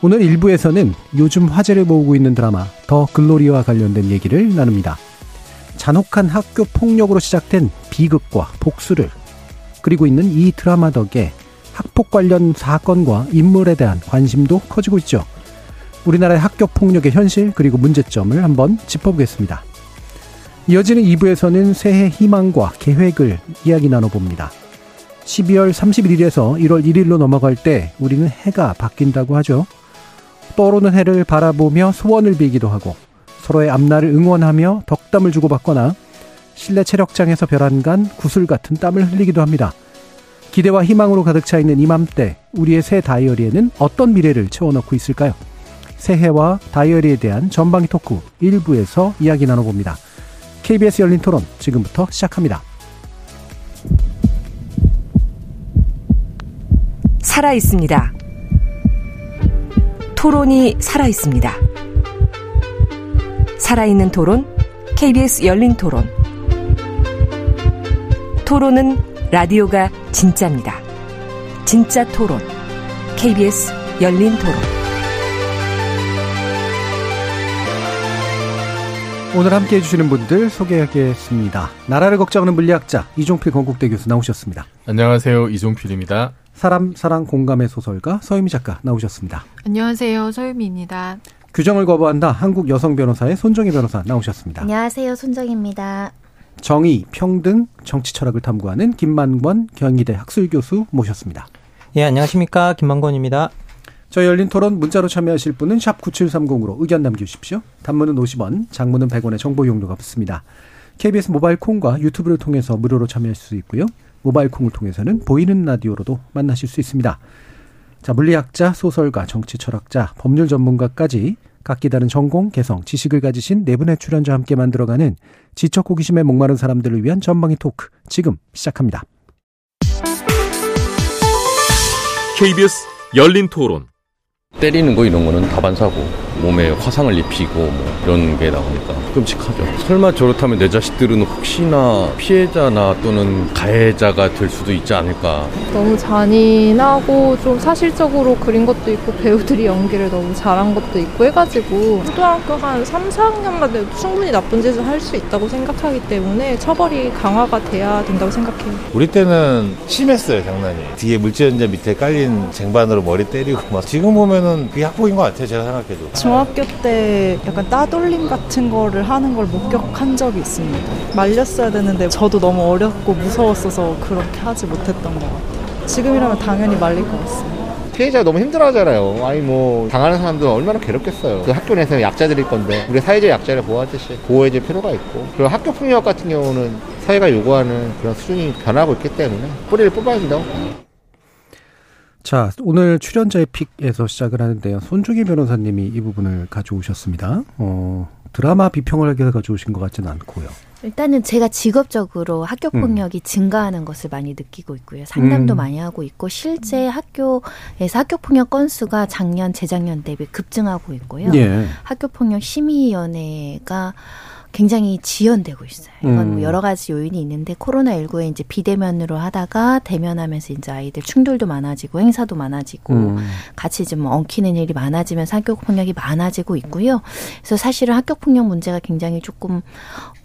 오늘 1부에서는 요즘 화제를 모으고 있는 드라마 더 글로리와 관련된 얘기를 나눕니다. 잔혹한 학교 폭력으로 시작된 비극과 복수를 그리고 있는 이 드라마 덕에 학폭 관련 사건과 인물에 대한 관심도 커지고 있죠. 우리나라의 학교 폭력의 현실 그리고 문제점을 한번 짚어보겠습니다. 이어지는 2부에서는 새해 희망과 계획을 이야기 나눠봅니다. 12월 31일에서 1월 1일로 넘어갈 때 우리는 해가 바뀐다고 하죠. 떠오르는 해를 바라보며 소원을 빌기도 하고 서로의 앞날을 응원하며 덕담을 주고받거나 실내 체력장에서 벼란간 구슬 같은 땀을 흘리기도 합니다. 기대와 희망으로 가득 차 있는 이맘때 우리의 새 다이어리에는 어떤 미래를 채워넣고 있을까요? 새해와 다이어리에 대한 전방위 토크 1부에서 이야기 나눠봅니다. KBS 열린 토론 지금부터 시작합니다. 살아 있습니다. 토론이 살아 있습니다. 살아있는 토론, KBS 열린 토론. 토론은 라디오가 진짜입니다. 진짜 토론, KBS 열린 토론. 오늘 함께 해주시는 분들 소개하겠습니다. 나라를 걱정하는 물리학자 이종필 건국대 교수 나오셨습니다. 안녕하세요. 이종필입니다. 사람, 사랑, 공감의 소설가 서유미 작가 나오셨습니다. 안녕하세요. 서유미입니다. 규정을 거부한다. 한국 여성 변호사의 손정희 변호사 나오셨습니다. 안녕하세요. 손정입니다. 정의, 평등, 정치 철학을 탐구하는 김만권 경희대 학술 교수 모셨습니다. 예, 안녕하십니까. 김만권입니다. 저희 열린 토론 문자로 참여하실 분은 샵 9730으로 의견 남겨주십시오. 단문은 50원, 장문은 100원의 정보 용도가 붙습니다. KBS 모바일 콩과 유튜브를 통해서 무료로 참여할 수 있고요. 모바일 콩을 통해서는 보이는 라디오로도 만나실 수 있습니다. 자, 물리학자, 소설가, 정치 철학자, 법률 전문가까지 각기 다른 전공, 개성, 지식을 가지신 네 분의 출연자와 함께 만들어가는 지적 호기심에 목마른 사람들을 위한 전방위 토크 지금 시작합니다. KBS 열린 토론 때리는 거 이런 거는 다반사고 몸에 화상을 입히고 뭐 이런 게 나오니까 끔찍하죠. 설마 저렇다면 내 자식들은 혹시나 피해자나 또는 가해자가 될 수도 있지 않을까. 너무 잔인하고 좀 사실적으로 그린 것도 있고 배우들이 연기를 너무 잘한 것도 있고 해가지고 초등학교 한 3, 4학년만 돼도 충분히 나쁜 짓을 할 수 있다고 생각하기 때문에 처벌이 강화가 돼야 된다고 생각해요. 우리 때는 심했어요 장난이. 뒤에 물지연자 밑에 깔린 쟁반으로 머리 때리고 막 지금 보면은 그게 학폭인 것 같아요 제가 생각해도. 중학교 때 약간 따돌림 같은 거를 하는 걸 목격한 적이 있습니다. 말렸어야 되는데 저도 너무 어렵고 무서웠어서 그렇게 하지 못했던 것 같아요. 지금이라면 당연히 말릴 것 같습니다. 피해자가 너무 힘들어하잖아요. 아니 뭐 당하는 사람들은 얼마나 괴롭겠어요. 그 학교 내에서 약자들일 건데 우리 사회적 약자를 보호하듯이 보호해줄 필요가 있고 그리고 학교 폭력 같은 경우는 사회가 요구하는 그런 수준이 변하고 있기 때문에 뿌리를 뽑아야 된다고 봐요. 자, 오늘 출연자의 픽에서 시작을 하는데요. 손중희 변호사님이 이 부분을 가져오셨습니다. 어, 드라마 비평을 하기 위해서 가져오신 것 같지는 않고요. 일단은 제가 직업적으로 학교 음. 폭력이 음. 증가하는 것을 많이 느끼고 있고요. 상담도 음. 많이 하고 있고 실제 학교에서 학교 폭력 건수가 작년 재작년 대비 급증하고 있고요. 예. 학교 폭력 심의위원회가 굉장히 지연되고 있어요. 이건 음. 뭐 여러 가지 요인이 있는데 코로나19에 이제 비대면으로 하다가 대면하면서 이제 아이들 충돌도 많아지고 행사도 많아지고 음. 같이 좀 엉키는 일이 많아지면서 학교 폭력이 많아지고 있고요. 그래서 사실은 학교 폭력 문제가 굉장히 조금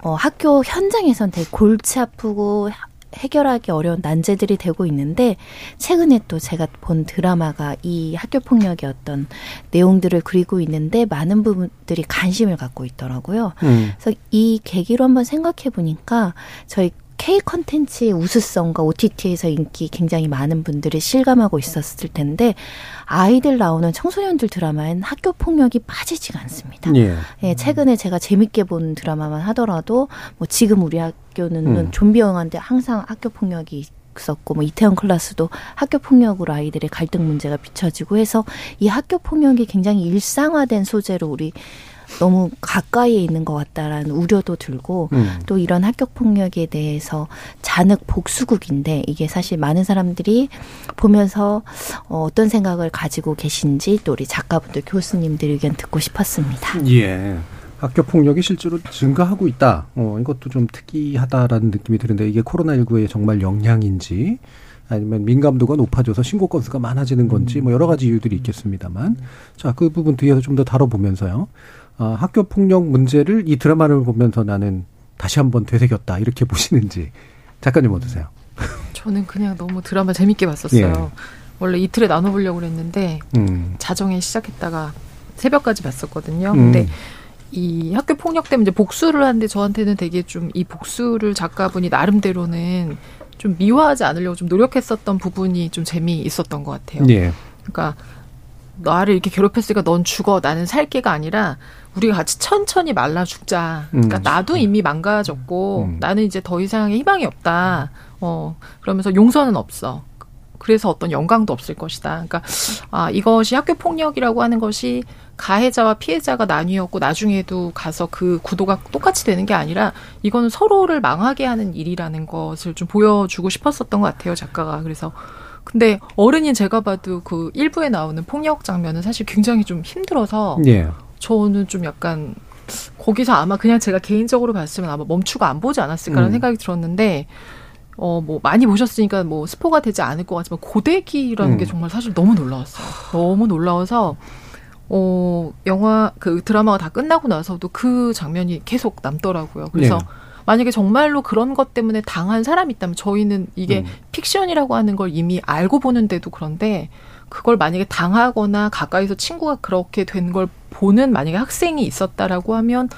어 학교 현장에선 되게 골치 아프고 해결하기 어려운 난제들이 되고 있는데 최근에 또 제가 본 드라마가 이 학교 폭력의 어떤 내용들을 그리고 있는데 많은 부분들이 관심을 갖고 있더라고요. 음. 그래서 이 계기로 한번 생각해 보니까 저희 K 컨텐츠의 우수성과 OTT에서 인기 굉장히 많은 분들이 실감하고 있었을 텐데 아이들 나오는 청소년들 드라마엔 학교 폭력이 빠지지가 않습니다. 예. 예, 최근에 제가 재밌게 본 드라마만 하더라도 뭐 지금 우리 학교는 음. 좀비 영화인데 항상 학교 폭력이 있었고 뭐 이태원 클라스도 학교 폭력으로 아이들의 갈등 문제가 비춰지고 해서 이 학교 폭력이 굉장히 일상화된 소재로 우리 너무 가까이에 있는 것 같다라는 우려도 들고 음. 또 이런 학교 폭력에 대해서 잔혹 복수국인데 이게 사실 많은 사람들이 보면서 어, 어떤 생각을 가지고 계신지 또 우리 작가분들 교수님들 의견 듣고 싶었습니다. 예. 학교 폭력이 실제로 증가하고 있다. 어, 이것도 좀 특이하다라는 느낌이 드는데 이게 코로나19의 정말 영향인지 아니면 민감도가 높아져서 신고 건수가 많아지는 건지 뭐 여러 가지 이유들이 있겠습니다만 자, 그 부분 뒤에서 좀 더 다뤄보면서요. 아, 학교 폭력 문제를 이 드라마를 보면서 나는 다시 한번 되새겼다. 이렇게 보시는지. 작가님 어떠세요? 저는 그냥 너무 드라마 재밌게 봤었어요. 예. 원래 이틀에 나눠보려고 그랬는데 음. 자정에 시작했다가 새벽까지 봤었거든요. 음. 근데 이 학교 폭력 때문에 이제 복수를 하는데 저한테는 되게 좀 이 복수를 작가분이 나름대로는 좀 미화하지 않으려고 좀 노력했었던 부분이 좀 재미있었던 것 같아요. 예. 그러니까 나를 이렇게 괴롭혔으니까 넌 죽어 나는 살게가 아니라 우리가 같이 천천히 말라 죽자. 그러니까 음. 나도 이미 망가졌고 나는 이제 더 이상의 희망이 없다. 어 그러면서 용서는 없어. 그래서 어떤 영광도 없을 것이다. 그러니까 아 이것이 학교 폭력이라고 하는 것이 가해자와 피해자가 나뉘었고 나중에도 가서 그 구도가 똑같이 되는 게 아니라 이거는 서로를 망하게 하는 일이라는 것을 좀 보여주고 싶었었던 것 같아요 작가가 그래서 근데 어른인 제가 봐도 그 일부에 나오는 폭력 장면은 사실 굉장히 좀 힘들어서 예. 저는 좀 약간 거기서 아마 그냥 제가 개인적으로 봤으면 아마 멈추고 안 보지 않았을까라는 음. 생각이 들었는데 어 뭐 많이 보셨으니까 뭐 스포가 되지 않을 것 같지만 고데기라는 음. 게 정말 사실 너무 놀라웠어요. 너무 놀라워서 어 영화 그 드라마가 다 끝나고 나서도 그 장면이 계속 남더라고요. 그래서 네. 만약에 정말로 그런 것 때문에 당한 사람이 있다면 저희는 이게 음. 픽션이라고 하는 걸 이미 알고 보는데도 그런데 그걸 만약에 당하거나 가까이서 친구가 그렇게 된 걸 보는 만약에 학생이 있었다라고 하면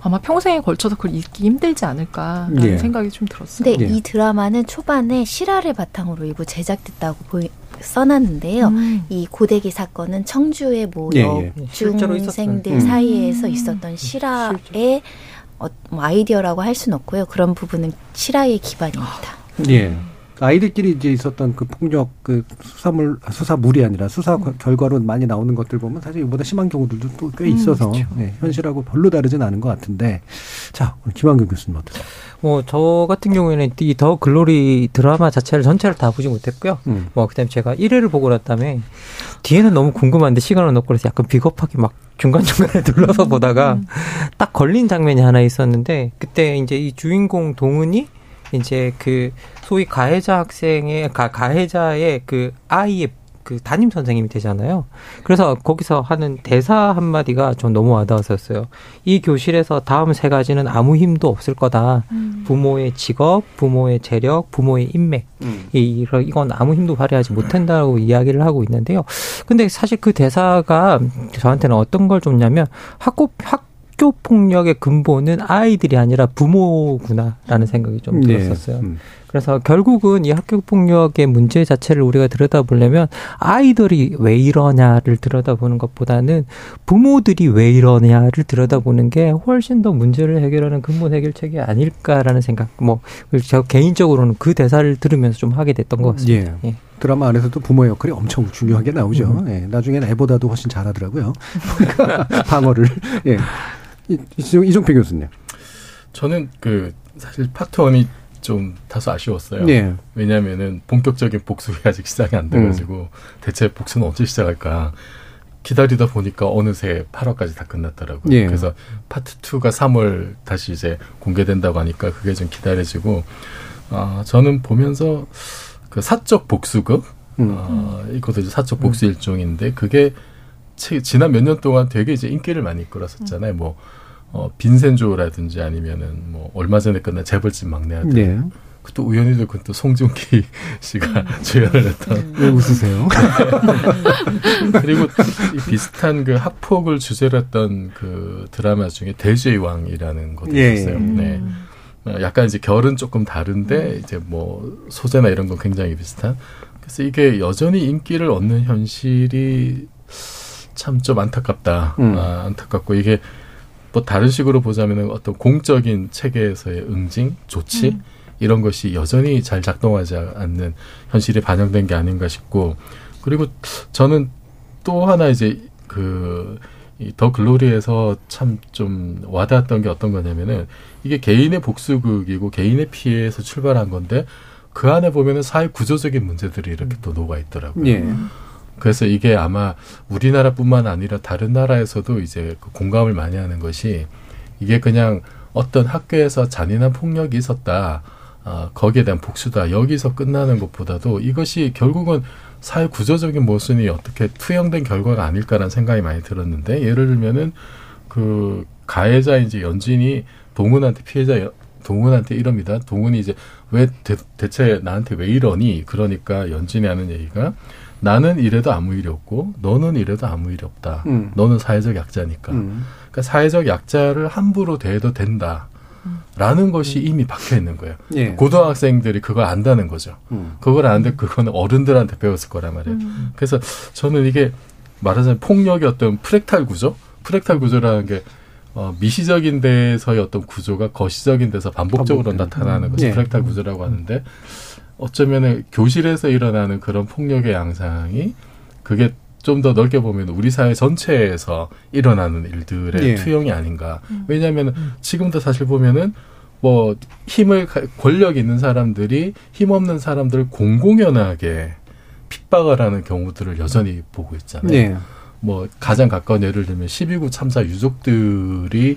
아마 평생에 걸쳐서 그걸 잊기 힘들지 않을까라는 예. 생각이 좀 들었어요. 근데 이 드라마는 초반에 실화를 바탕으로 일부 제작됐다고 보이, 써놨는데요. 음. 이 고데기 사건은 청주의 뭐 예, 예. 여중생들 있었던. 음. 사이에서 있었던 실화의 어, 뭐 아이디어라고 할 수는 없고요. 그런 부분은 실화의 기반입니다. 예. 아이들끼리 이제 있었던 그 폭력 그 수사물 수사물이 아니라 수사 과- 결과로 많이 나오는 것들 보면 사실 이보다 심한 경우들도 또꽤 음, 있어서 그렇죠. 예, 현실하고 별로 다르진 않은 것 같은데 자 김한근 교수님 어떠세요? 뭐저 같은 경우에는 이 더 글로리 드라마 자체를 전체를 다 보지 못했고요. 음. 뭐 그다음에 제가 1회를 보고 났다음에 뒤에는 너무 궁금한데 시간은 없고 그래서 약간 비겁하게 막 중간중간에 눌러서 보다가 딱 걸린 장면이 하나 있었는데 그때 이제 이 주인공 동은이 이제 그 소위 가해자 학생의 가, 가해자의 그 아이의 그 담임 선생님이 되잖아요. 그래서 거기서 하는 대사 한마디가 전 너무 와닿았었어요. 이 교실에서 다음 세 가지는 아무 힘도 없을 거다. 부모의 직업, 부모의 재력, 부모의 인맥. 이, 이런- 이건 아무 힘도 발휘하지 못한다고 이야기를 하고 있는데요. 근데 사실 그 대사가 저한테는 어떤 걸 줬냐면 학교, 학 교 폭력의 근본은 아이들이 아니라 부모구나라는 생각이 좀 네. 들었었어요. 그래서 결국은 이 학교 폭력의 문제 자체를 우리가 들여다보려면 아이들이 왜 이러냐를 들여다보는 것보다는 부모들이 왜 이러냐를 들여다보는 게 훨씬 더 문제를 해결하는 근본 해결책이 아닐까라는 생각. 뭐, 저 개인적으로는 그 대사를 들으면서 좀 하게 됐던 것 같습니다. 예. 드라마 안에서도 부모의 역할이 엄청 중요하게 나오죠. 음. 예. 나중에는 애보다도 훨씬 잘하더라고요. 방어를. 예. 이- 이종필 교수님. 저는 그 사실 파트 원이 좀 다소 아쉬웠어요. 예. 왜냐하면은 본격적인 복수가 아직 시작이 안 돼가지고 대체 복수는 언제 시작할까 기다리다 보니까 어느새 8화까지 다 끝났더라고요. 예. 그래서 파트 2가 3월 다시 이제 공개된다고 하니까 그게 좀 기다려지고 아 저는 보면서 그 사적 복수극 음. 아, 이것도 이제 사적 복수 일종인데 그게 채- 지난 몇 년 동안 되게 이제 인기를 많이 이끌었었잖아요. 뭐 어, 빈센조라든지 아니면은 뭐 얼마 전에 끝난 재벌집 막내 아들. 네. 그또 우연히도 그또 송중기 씨가 주연을 했던. 왜 웃으세요? 그리고 이 비슷한 그 학폭을 주제로 했던 그 드라마 중에 대죄의 왕이라는 것도 예, 있어요. 예. 네. 어, 약간 이제 결은 조금 다른데 이제 뭐 소재나 이런 건 굉장히 비슷한. 그래서 이게 여전히 인기를 얻는 현실이 참 좀 안타깝다. 음. 아, 안타깝고 이게 뭐 다른 식으로 보자면은 어떤 공적인 체계에서의 응징, 조치 음. 이런 것이 여전히 잘 작동하지 않는 현실이 반영된 게 아닌가 싶고 그리고 저는 또 하나 이제 그이더 글로리에서 참 좀 와닿았던 게 어떤 거냐면은 이게 개인의 복수극이고 개인의 피해에서 출발한 건데 그 안에 보면은 사회 구조적인 문제들이 이렇게 또 녹아 있더라고요. 예. 그래서 이게 아마 우리나라뿐만 아니라 다른 나라에서도 이제 그 공감을 많이 하는 것이 이게 그냥 어떤 학교에서 잔인한 폭력이 있었다. 아, 거기에 대한 복수다. 여기서 끝나는 것보다도 이것이 결국은 사회 구조적인 모순이 어떻게 투영된 결과가 아닐까라는 생각이 많이 들었는데 예를 들면은 그 가해자 이제 연진이 동훈한테 피해자 여- 동훈한테 이럽니다. 동훈이 이제 왜 대, 대체 나한테 왜 이러니? 그러니까 연진이 하는 얘기가 나는 이래도 아무 일이 없고 너는 이래도 아무 일이 없다. 음. 너는 사회적 약자니까. 음. 그러니까 사회적 약자를 함부로 대해도 된다. 라는 것이 이미 박혀 있는 거예요. 예. 고등학생들이 그걸 안다는 거죠. 음. 그걸 아는데 그거는 어른들한테 배웠을 거란 말이에요. 음. 그래서 저는 이게 말하자면 폭력의 어떤 프랙탈 구조? 프랙탈 구조라는 게 어, 미시적인 데서의 어떤 구조가 거시적인 데서 반복적으로 반복되는. 나타나는 것이 예. 프랙탈 구조라고 하는데 어쩌면은 교실에서 일어나는 그런 폭력의 양상이 그게 좀 더 넓게 보면 우리 사회 전체에서 일어나는 일들의 예. 투영이 아닌가. 왜냐하면 지금도 사실 보면은 뭐 힘을 가- 권력 있는 사람들이 힘 없는 사람들을 공공연하게 핍박을 하는 경우들을 여전히 보고 있잖아요. 예. 뭐 가장 가까운 예를 들면 12구 참사 유족들이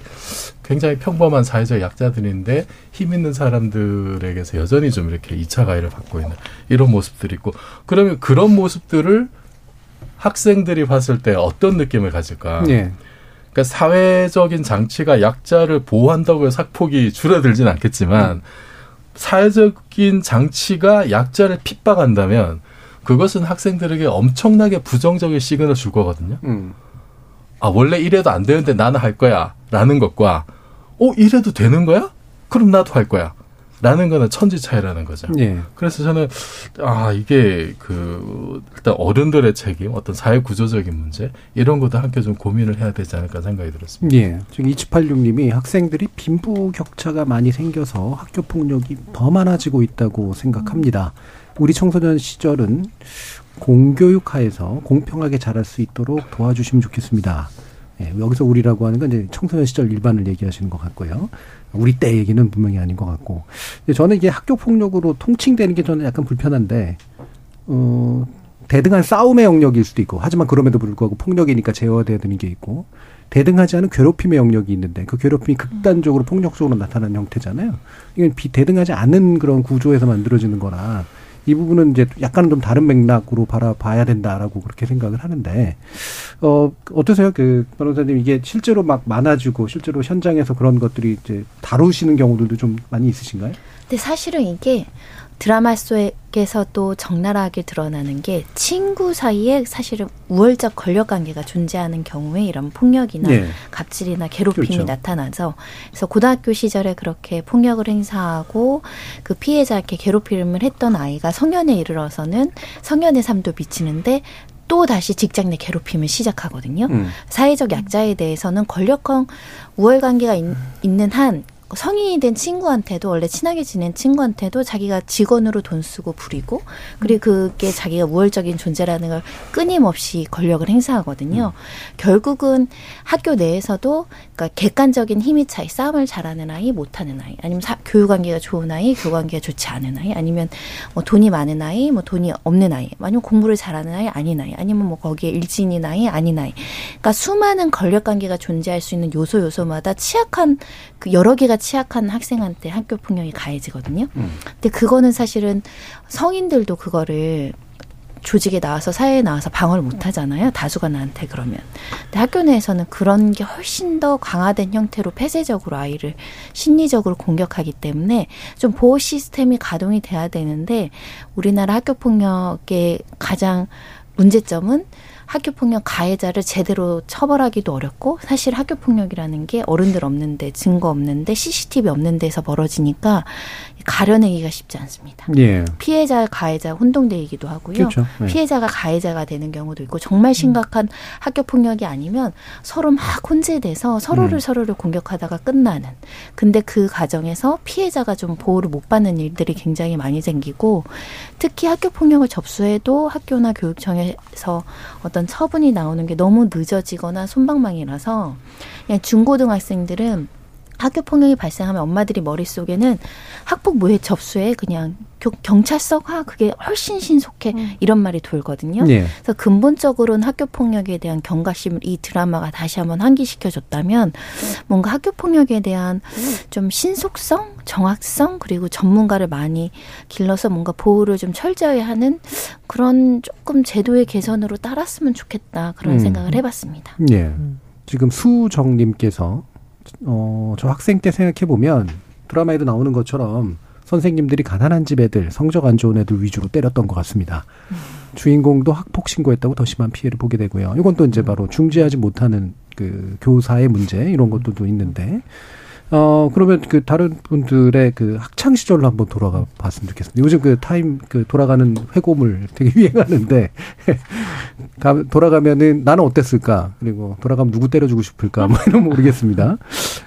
굉장히 평범한 사회적 약자들인데 힘 있는 사람들에게서 여전히 좀 이렇게 2차 가해를 받고 있는 이런 모습들이 있고 그러면 그런 모습들을 학생들이 봤을 때 어떤 느낌을 가질까? 예. 그러니까 사회적인 장치가 약자를 보호한다고 해서 학폭이 줄어들진 않겠지만 사회적인 장치가 약자를 핍박한다면 그것은 학생들에게 엄청나게 부정적인 시그널을 줄 거거든요. 음. 아 원래 이래도 안 되는데 나는 할 거야라는 것과 어 이래도 되는 거야? 그럼 나도 할 거야. 라는 거는 천지 차이라는 거죠. 예. 그래서 저는 아 이게 그 일단 어른들의 책임, 어떤 사회 구조적인 문제 이런 것도 함께 좀 고민을 해야 되지 않을까 생각이 들었습니다. 예. 지금 2786님이 학생들이 빈부 격차가 많이 생겨서 학교 폭력이 더 많아지고 있다고 생각합니다. 우리 청소년 시절은 공교육 하에서 공평하게 자랄 수 있도록 도와주시면 좋겠습니다. 예, 여기서 우리라고 하는 건 이제 청소년 시절 일반을 얘기하시는 것 같고요. 우리 때 얘기는 분명히 아닌 것 같고. 저는 이게 학교 폭력으로 통칭되는 게 저는 약간 불편한데, 어, 대등한 싸움의 영역일 수도 있고, 하지만 그럼에도 불구하고 폭력이니까 제어돼야 되는 게 있고, 대등하지 않은 괴롭힘의 영역이 있는데, 그 괴롭힘이 극단적으로 폭력적으로 나타나는 형태잖아요. 이건 비, 대등하지 않은 그런 구조에서 만들어지는 거라, 이 부분은 이제 약간은 좀 다른 맥락으로 바라봐야 된다라고 그렇게 생각을 하는데, 어, 어떠세요? 그, 변호사님, 이게 실제로 막 많아지고, 실제로 현장에서 그런 것들이 이제 다루시는 경우들도 좀 많이 있으신가요? 근데 사실은 이게 드라마 속에서도 적나라하게 드러나는 게 친구 사이에 사실은 우월적 권력 관계가 존재하는 경우에 이런 폭력이나 네. 갑질이나 괴롭힘이 그렇죠. 나타나서 그래서 고등학교 시절에 그렇게 폭력을 행사하고 그 피해자에게 괴롭힘을 했던 아이가 성년에 이르러서는 성년의 삶도 미치는데 또 다시 직장 내 괴롭힘을 시작하거든요. 음. 사회적 약자에 대해서는 권력형 우월 관계가 있, 있는 한 성인이 된 친구한테도 원래 친하게 지낸 친구한테도 자기가 직원으로 돈 쓰고 부리고 그리고 그게 자기가 우월적인 존재라는 걸 끊임없이 권력을 행사하거든요. 결국은 학교 내에서도 그러니까 객관적인 힘의 차이, 싸움을 잘하는 아이, 못하는 아이, 아니면 사, 교육 관계가 좋은 아이, 교육 관계가 좋지 않은 아이, 아니면 뭐 돈이 많은 아이, 뭐 돈이 없는 아이, 아니면 공부를 잘하는 아이, 아닌 아이, 아니면 뭐 거기에 일진인 아이, 아닌 아이. 그러니까 수많은 권력 관계가 존재할 수 있는 요소 요소마다 취약한 그 여러 개가 취약한 학생한테 학교 폭력이 가해지거든요. 근데 그거는 사실은 성인들도 그거를 조직에 나와서 사회에 나와서 방어를 못 하잖아요. 다수가 나한테 그러면. 근데 학교 내에서는 그런 게 훨씬 더 강화된 형태로 폐쇄적으로 아이를 심리적으로 공격하기 때문에 좀 보호 시스템이 가동이 돼야 되는데 우리나라 학교 폭력의 가장 문제점은 학교 폭력 가해자를 제대로 처벌하기도 어렵고 사실 학교 폭력이라는 게 어른들 없는데 증거 없는데 CCTV 없는 데서 벌어지니까 가려내기가 쉽지 않습니다. 예. 피해자 가해자 혼동되기도 하고요. 그렇죠. 네. 피해자가 가해자가 되는 경우도 있고 정말 심각한 학교 폭력이 아니면 서로 막 혼재돼서 서로를 음. 서로를 공격하다가 끝나는. 근데 그 과정에서 피해자가 좀 보호를 못 받는 일들이 굉장히 많이 생기고 특히 학교 폭력을 접수해도 학교나 교육청에서 어떤 어떤 처분이 나오는 게 너무 늦어지거나 손방망이라서 그냥 중고등학생들은 학교 폭력이 발생하면 엄마들이 머릿속에는 학폭 무해 접수에 그냥 교- 경찰서 가 그게 훨씬 신속해 이런 말이 돌거든요. 예. 그래서 근본적으로는 학교 폭력에 대한 경각심을 이 드라마가 다시 한번 환기시켜 줬다면 뭔가 학교 폭력에 대한 좀 신속성, 정확성 그리고 전문가를 많이 길러서 뭔가 보호를 좀 철저히 하는 그런 조금 제도의 개선으로 따랐으면 좋겠다 그런 음. 생각을 해봤습니다. 예. 지금 수정님께서 어, 저 학생 때 생각해 보면 드라마에도 나오는 것처럼 선생님들이 가난한 집 애들, 성적 안 좋은 애들 위주로 때렸던 것 같습니다. 주인공도 학폭 신고했다고 더 심한 피해를 보게 되고요. 이건 또 이제 바로 중재하지 못하는 그 교사의 문제 이런 것들도 있는데 어 그러면 그 다른 분들의 그 학창 시절로 한번 돌아가 봤으면 좋겠습니다. 요즘 그 타임 그 돌아가는 회고물 되게 유행하는데 가- 돌아가면은 나는 어땠을까 그리고 돌아가면 누구 때려주고 싶을까 뭐 이런 거 모르겠습니다.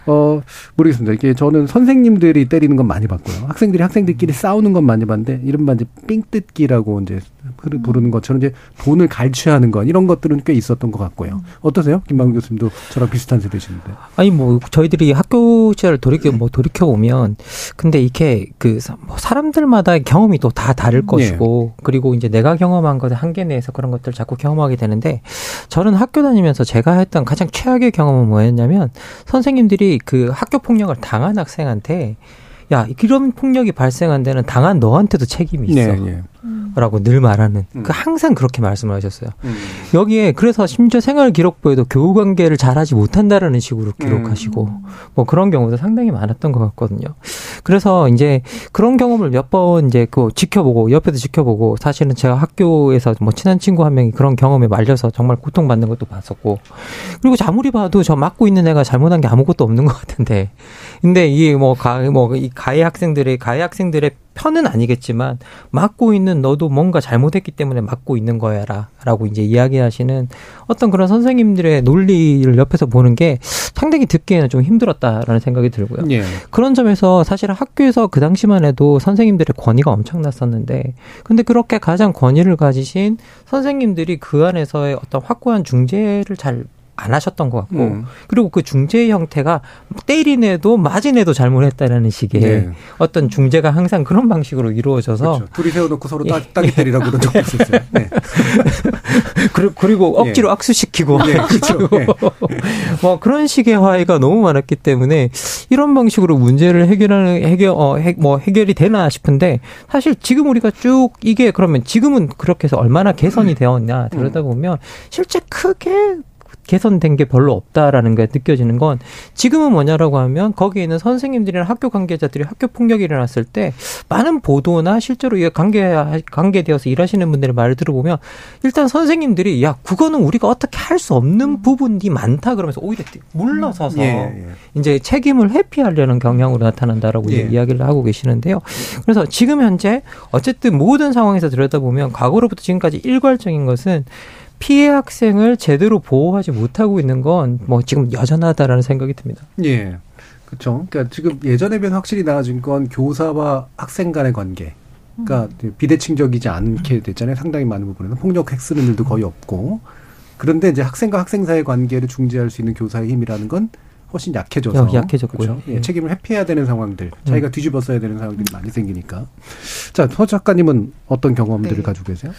어 모르겠습니다. 이게 저는 선생님들이 때리는 건 많이 봤고요. 학생들이 학생들끼리 싸우는 건 많이 봤는데 이른바 이제 삥뜯기라고 이제 부르는 것처럼 이제 돈을 갈취하는 건 이런 것들은 꽤 있었던 것 같고요. 어떠세요, 김만근 교수님도 저랑 비슷한 세대신데. 아니 뭐 저희들이 학교 시절 돌이켜 뭐 돌이켜 보면 근데 이렇게 그 사- 뭐 사람들마다 경험이 또 다 다를 것이고 그리고 이제 내가 경험한 것의 한계 내에서 그런 것들 을 자꾸 경험하게 되는데 저는 학교 다니면서 제가 했던 가장 최악의 경험은 뭐였냐면 선생님들이 그 학교 폭력을 당한 학생한테 야 이런 폭력이 발생한 데는 당한 너한테도 책임이 있어. 네, 예. 라고 늘 말하는 그 항상 그렇게 말씀을 하셨어요. 여기에 그래서 심지어 생활 기록부에도 교우 관계를 잘하지 못한다라는 식으로 기록하시고 뭐 그런 경우도 상당히 많았던 것 같거든요. 그래서 이제 그런 경험을 몇 번 이제 그 지켜보고 옆에서 지켜보고 사실은 제가 학교에서 뭐 친한 친구 한 명이 그런 경험에 말려서 정말 고통받는 것도 봤었고 그리고 아무리 봐도 저 맡고 있는 애가 잘못한 게 아무것도 없는 것 같은데 근데 이게 뭐 뭐가뭐이 가해 학생들의 가해 학생들의 편은 아니겠지만 맡고 있는 너도 뭔가 잘못했기 때문에 맡고 있는 거야라라고 이제 이야기하시는 어떤 그런 선생님들의 논리를 옆에서 보는 게 상당히 듣기에는 좀 힘들었다라는 생각이 들고요. 예. 그런 점에서 사실 학교에서 그 당시만 해도 선생님들의 권위가 엄청났었는데 근데 그렇게 가장 권위를 가지신 선생님들이 그 안에서의 어떤 확고한 중재를 잘 안 하셨던 것 같고 음. 그리고 그 중재 형태가 맞은 애도 잘못했다는 식의 네. 어떤 중재가 항상 그런 방식으로 이루어져서 그렇죠. 둘이 세워놓고 서로 예. 따, 따기 때리라고 그런 적도 있었어요. 네. 그리고, 그리고 억지로 예. 악수시키고 네, 그렇죠. 예. 뭐 그런 식의 화해가 너무 많았기 때문에 이런 방식으로 문제를 해결하는 해결 어, 해, 뭐 해결이 되나 싶은데 사실 지금 우리가 쭉 이게 그러면 지금은 그렇게 해서 얼마나 개선이 되었냐 들여다 보면 실제 크게 개선된 게 별로 없다라는 게 느껴지는 건 지금은 뭐냐라고 하면 거기에 있는 선생님들이나 학교 관계자들이 학교 폭력이 일어났을 때 많은 보도나 실제로 이 관계 관계되어서 일하시는 분들의 말을 들어보면 일단 선생님들이 야 그거는 우리가 어떻게 할 수 없는 부분이 많다 그러면서 오히려 물러서서 예, 예. 이제 책임을 회피하려는 경향으로 나타난다라고 예. 이야기를 하고 계시는데요. 그래서 지금 현재 어쨌든 모든 상황에서 들여다보면 과거로부터 지금까지 일괄적인 것은 피해 학생을 제대로 보호하지 못하고 있는 건 뭐 지금 여전하다라는 생각이 듭니다. 예. 그렇죠. 그러니까 지금 예전에 비해서 확실히 나아진 건 교사와 학생 간의 관계. 그러니까 비대칭적이지 않게 됐잖아요. 상당히 많은 부분에서 폭력 핵 쓰는 일도 거의 없고. 그런데 이제 학생과 학생 사이의 관계를 중재할 수 있는 교사의 힘이라는 건 훨씬 약해져서 야, 약해졌고요. 그렇죠? 예, 예. 책임을 회피해야 되는 상황들, 자기가 뒤집어 써야 되는 상황들이 많이 생기니까. 자, 서 작가님은 어떤 경험들을 네. 가지고 계세요?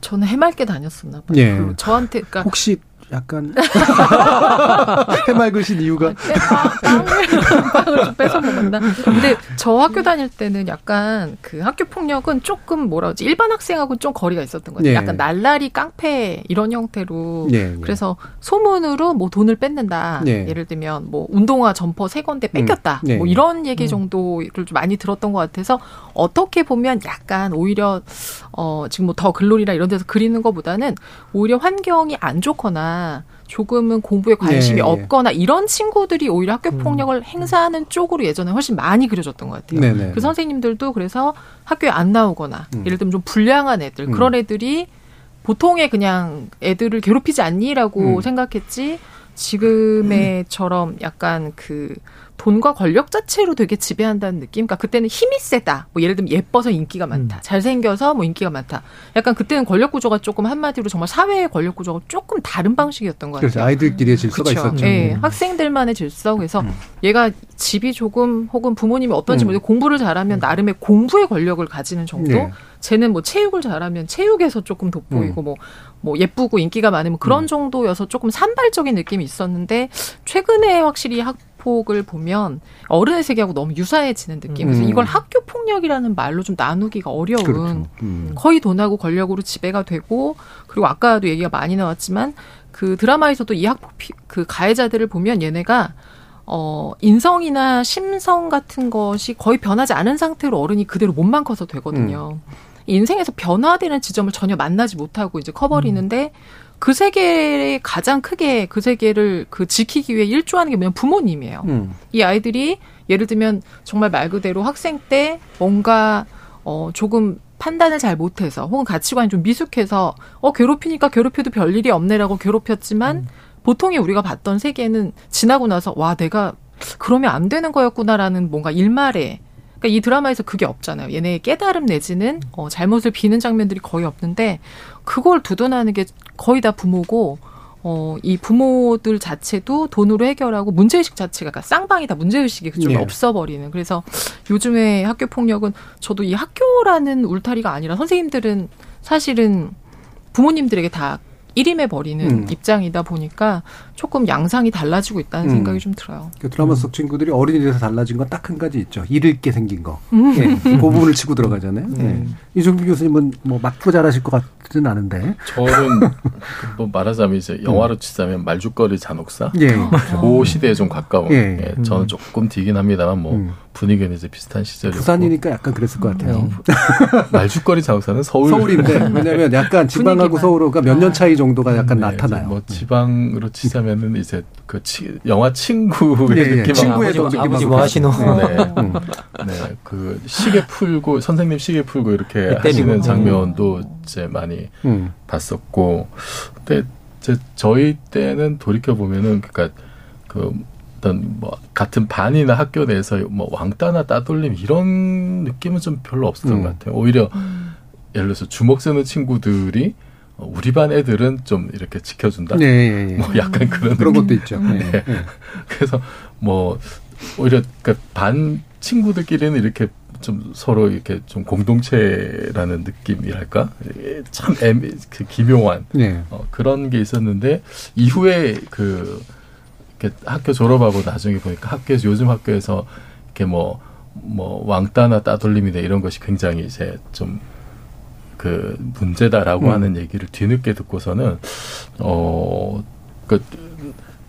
저는 해맑게 다녔었나 봐요. 예. 저한테 그러니까 혹시 약간 해맑으신 이유가 빵을 좀 뺏어 먹었나? 근데 저 학교 다닐 때는 약간 그 학교 폭력은 조금 뭐라 그러지 일반 학생하고 좀 거리가 있었던 것 같아요. 예. 약간 날라리 깡패 이런 형태로 예, 예. 그래서 소문으로 뭐 돈을 뺏는다. 예. 예를 들면 뭐 운동화 점퍼 세 건데 뺏겼다. 음. 예. 뭐 이런 얘기 정도를 좀 많이 들었던 것 같아서 어떻게 보면 약간 오히려 어 지금 뭐 더 글로리나 이런 데서 그리는 것보다는 오히려 환경이 안 좋거나 조금은 공부에 관심이 예, 예. 없거나 이런 친구들이 오히려 학교 폭력을 행사하는 쪽으로 예전에 훨씬 많이 그려졌던 것 같아요. 네네. 그 선생님들도 그래서 학교에 안 나오거나 음. 예를 들면 좀 불량한 애들 음. 그런 애들이 보통의 그냥 애들을 괴롭히지 않니라고 음. 생각했지 지금의처럼 약간 그 돈과 권력 자체로 되게 지배한다는 느낌. 그러니까 그때는 힘이 세다. 뭐 예를 들면 예뻐서 인기가 많다. 잘생겨서 뭐 인기가 많다. 약간 그때는 권력 구조가 조금 한마디로 정말 사회의 권력 구조가 조금 다른 방식이었던 것 같아요. 그래서 아이들끼리의 질서가 그쵸. 있었죠. 예, 음. 학생들만의 질서. 그래서 얘가 집이 조금 혹은 부모님이 어떤지 음. 모르겠고 공부를 잘하면 나름의 공부의 권력을 가지는 정도. 네. 쟤는 뭐 체육을 잘하면 체육에서 조금 돋보이고 음. 뭐, 뭐 예쁘고 인기가 많으면 그런 정도여서 조금 산발적인 느낌이 있었는데 최근에 확실히 학 폭을 보면 어른의 세계하고 너무 유사해지는 느낌. 그래서 음. 이걸 학교 폭력이라는 말로 좀 나누기가 어려운 그렇죠. 음. 거의 돈하고 권력으로 지배가 되고 그리고 아까도 얘기가 많이 나왔지만 그 드라마에서도 이 학폭 피- 그 가해자들을 보면 얘네가 어 인성이나 심성 같은 것이 거의 변하지 않은 상태로 어른이 그대로 몸만 커서 되거든요. 인생에서 변화되는 지점을 전혀 만나지 못하고 이제 커버리는데 그 세계에 가장 크게 그 세계를 그 지키기 위해 일조하는 게 뭐냐면 부모님이에요. 음. 이 아이들이 예를 들면 정말 말 그대로 학생 때 뭔가 어 조금 판단을 잘 못해서 혹은 가치관이 좀 미숙해서 어 괴롭히니까 괴롭혀도 별 일이 없네라고 괴롭혔지만 보통의 우리가 봤던 세계는 지나고 나서 와 내가 그러면 안 되는 거였구나라는 뭔가 일말에 그러니까 이 드라마에서 그게 없잖아요. 얘네의 깨달음 내지는 어, 잘못을 비는 장면들이 거의 없는데 그걸 두둔하는 게 거의 다 부모고 어, 이 부모들 자체도 돈으로 해결하고 문제의식 자체가 그러니까 쌍방이 다 문제의식이 그쪽에 네. 없어버리는. 그래서 요즘에 학교 폭력은 저도 이 학교라는 울타리가 아니라 선생님들은 사실은 부모님들에게 다 일임해 버리는 음. 입장이다 보니까 조금 양상이 달라지고 있다는 음. 생각이 좀 들어요. 그 드라마 속 친구들이 어른이 돼서 달라진 건 딱 한 가지 있죠. 잃을 게 생긴 거. 음. 예, 그 부분을 치고 들어가잖아요. 예. 음. 이종필 교수님은 뭐 맞고 잘하실 것 같지는 않은데. 저는 뭐 말하자면 이제 영화로 치자면 말죽거리 잔혹사 예. 그 시대에 좀 가까운 예. 예, 저는 조금 뒤긴 합니다만 뭐 음. 분위기는 이제 비슷한 시절이고 부산이니까 약간 그랬을 것 같아요. 말죽거리 잔혹사는 서울 서울인데 왜냐면 약간 지방하고. 서울가 몇년 차이 정도가 약간 나타나요. 뭐 지방으로 치자면은 이제 그 치, 영화 친구의 예, 예. 느낌 친구의 아버지, 아버지 뭐 하시노? 네. 음. 네, 그 시계 풀고 선생님 시계 풀고 이렇게. 하시는 장면도 이제 많이 음. 봤었고, 근데 이제 저희 때는 돌이켜 보면은 그러니까 그 어떤 뭐 같은 반이나 학교 내에서 뭐 왕따나 따돌림 이런 느낌은 좀 별로 없었던 음. 것 같아요. 오히려 예를 들어서 주먹 쓰는 친구들이 어, 우리 반 애들은 좀 이렇게 지켜준다. 예, 예, 예. 뭐 약간 그런 그런 느낌. 것도 있죠. 예, 예. 그래서 뭐 오히려 그반 친구들끼리는 이렇게 좀 서로 이렇게 좀 공동체라는 느낌이랄까 예, 참 애매, 그 기묘한 예. 어, 그런 게 있었는데 이후에 그 이렇게 학교 졸업하고 나중에 보니까 학교에서 요즘 학교에서 이렇게 뭐뭐 왕따나 따돌림이나 이런 것이 굉장히 이제 좀 그 문제다라고 음. 하는 얘기를 뒤늦게 듣고서는 어그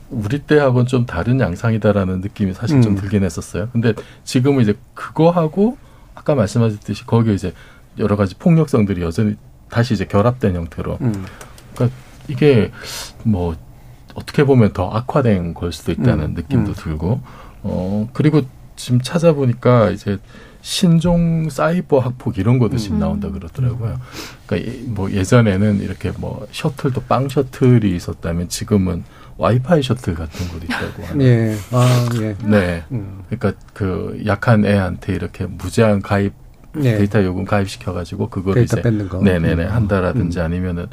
우리 때하고는 좀 다른 양상이다라는 느낌이 사실 좀 음. 들긴 했었어요. 근데 지금은 이제 그거하고 아까 말씀하셨듯이 거기에 이제 여러 가지 폭력성들이 여전히 다시 이제 결합된 형태로 음. 그러니까 이게 뭐 어떻게 보면 더 악화된 걸 수도 있다는 음, 느낌도 음. 들고 어 그리고 지금 찾아보니까 이제 신종 사이버 학폭 이런 것도 지금 음. 나온다 그러더라고요. 그러니까 이- 뭐 예전에는 이렇게 뭐 셔틀도 빵 셔틀이 있었다면 지금은 와이파이 셔틀 같은 것도 있다고 하는. 예. 아, 예. 네. 음. 그러니까 그 약한 애한테 이렇게 무제한 가입 예. 데이터 요금 가입시켜 가지고 데이터 이제 뺏는 거. 네네네 음. 한다라든지 아니면은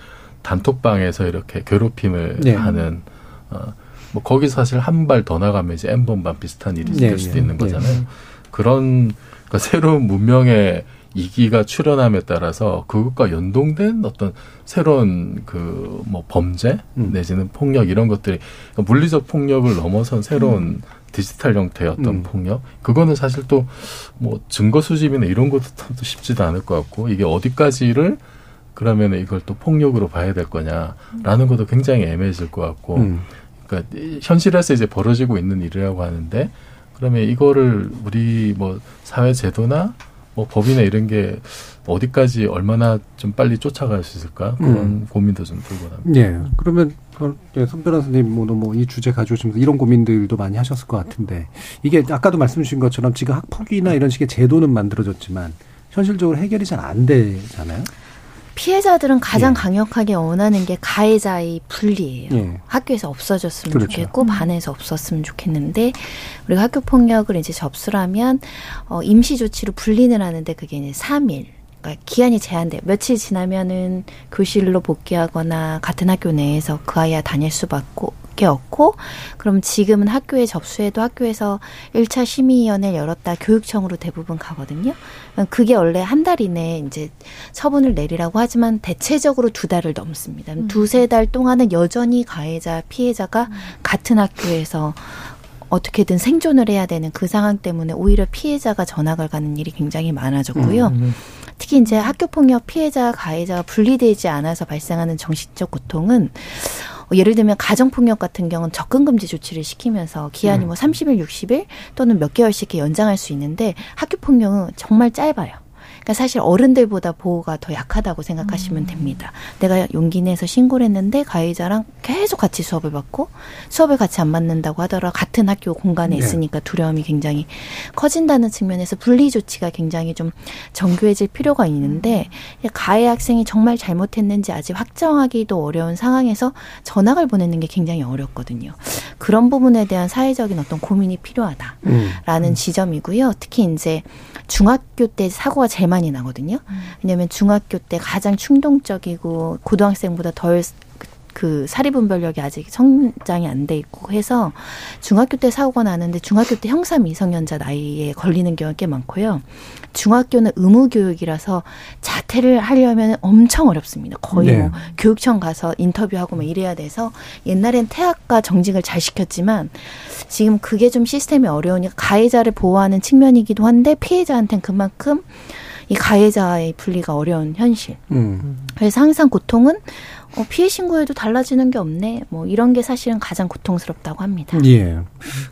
단톡방에서 이렇게 괴롭힘을 예. 하는 어, 뭐 거기 사실 한 발 더 나가면 이제 N번방 비슷한 일이 예, 될 수도 예, 있는 예. 거잖아요. 그런 그러니까 새로운 문명의 이기가 출현함에 따라서 그것과 연동된 어떤 새로운 그 뭐 범죄 음. 내지는 폭력 이런 것들이 그러니까 물리적 폭력을 넘어선 새로운 디지털 형태의 어떤 음. 폭력 그거는 사실 또 뭐 증거 수집이나 이런 것도 또 쉽지도 않을 것 같고 이게 어디까지를 그러면 이걸 또 폭력으로 봐야 될 거냐라는 것도 굉장히 애매해질 것 같고 음. 그러니까 이 현실에서 이제 벌어지고 있는 일이라고 하는데 그러면 이거를 우리 뭐 사회 제도나 뭐 법이나 이런 게 어디까지 얼마나 좀 빨리 쫓아갈 수 있을까 그런 음. 고민도 좀 들고 합니다. 예. 그러면 어, 예, 손 변호사님 뭐이 주제 가져오시면서 이런 고민들도 많이 하셨을 것 같은데 이게 아까도 말씀 주신 것처럼 지금 학폭이나 이런 식의 제도는 만들어졌지만 현실적으로 해결이 잘 안 되잖아요. 피해자들은 가장 예. 강력하게 원하는 게 가해자의 분리예요. 예. 학교에서 없어졌으면 그렇죠. 좋겠고 반에서 없었으면 좋겠는데 우리가 학교 폭력을 이제 접수를 하면 어, 임시 조치로 분리는 하는데 그게 이제 3일. 그러니까 기한이 제한돼요. 며칠 지나면은 교실로 복귀하거나 같은 학교 내에서 그 아이와 다닐 수밖에 없고 그럼 지금은 학교에 접수해도 학교에서 1차 심의위원회를 열었다 교육청으로 대부분 가거든요. 그게 원래 한 달 이내에 이제 처분을 내리라고 하지만 대체적으로 두 달을 넘습니다. 두세 달 동안은 여전히 가해자, 피해자가 같은 학교에서 어떻게든 생존을 해야 되는 그 상황 때문에 오히려 피해자가 전학을 가는 일이 굉장히 많아졌고요. 음. 특히 이제 학교 폭력 피해자 가해자가 분리되지 않아서 발생하는 정신적 고통은 어, 예를 들면 가정 폭력 같은 경우는 접근 금지 조치를 시키면서 기한이 뭐 30일, 60일 또는 몇 개월씩 이렇게 연장할 수 있는데 학교 폭력은 정말 짧아요. 그러니까 사실 어른들보다 보호가 더 약하다고 생각하시면 됩니다. 내가 용기 내서 신고를 했는데 가해자랑 계속 같이 수업을 받고 수업을 같이 안 받는다고 하더라도 같은 학교 공간에 네. 있으니까 두려움이 굉장히 커진다는 측면에서 분리 조치가 굉장히 좀 정교해질 필요가 있는데 가해 학생이 정말 잘못했는지 아직 확정하기도 어려운 상황에서 전학을 보내는 게 굉장히 어렵거든요. 그런 부분에 대한 사회적인 어떤 고민이 필요하다. 음. 라는 지점이고요. 특히 이제 중학교 때 사고가 제일 많이 나거든요. 왜냐하면 중학교 때 가장 충동적이고 고등학생보다 덜 그 사리 분별력이 아직 성장이 안 돼 있고 해서 중학교 때 사고가 나는데 중학교 때 형사 미성년자 나이에 걸리는 경우가 꽤 많고요. 중학교는 의무 교육이라서 자퇴를 하려면 엄청 어렵습니다. 거의 네. 뭐 교육청 가서 인터뷰하고 막 이래야 돼서 옛날엔 퇴학과 정직을 잘 시켰지만 지금 그게 좀 시스템이 어려우니까 가해자를 보호하는 측면이기도 한데 피해자한테는 그만큼 이 가해자의 분리가 어려운 현실. 음. 그래서 항상 고통은 어, 피해 신고에도 달라지는 게 없네. 뭐 이런 게 사실은 가장 고통스럽다고 합니다. 예.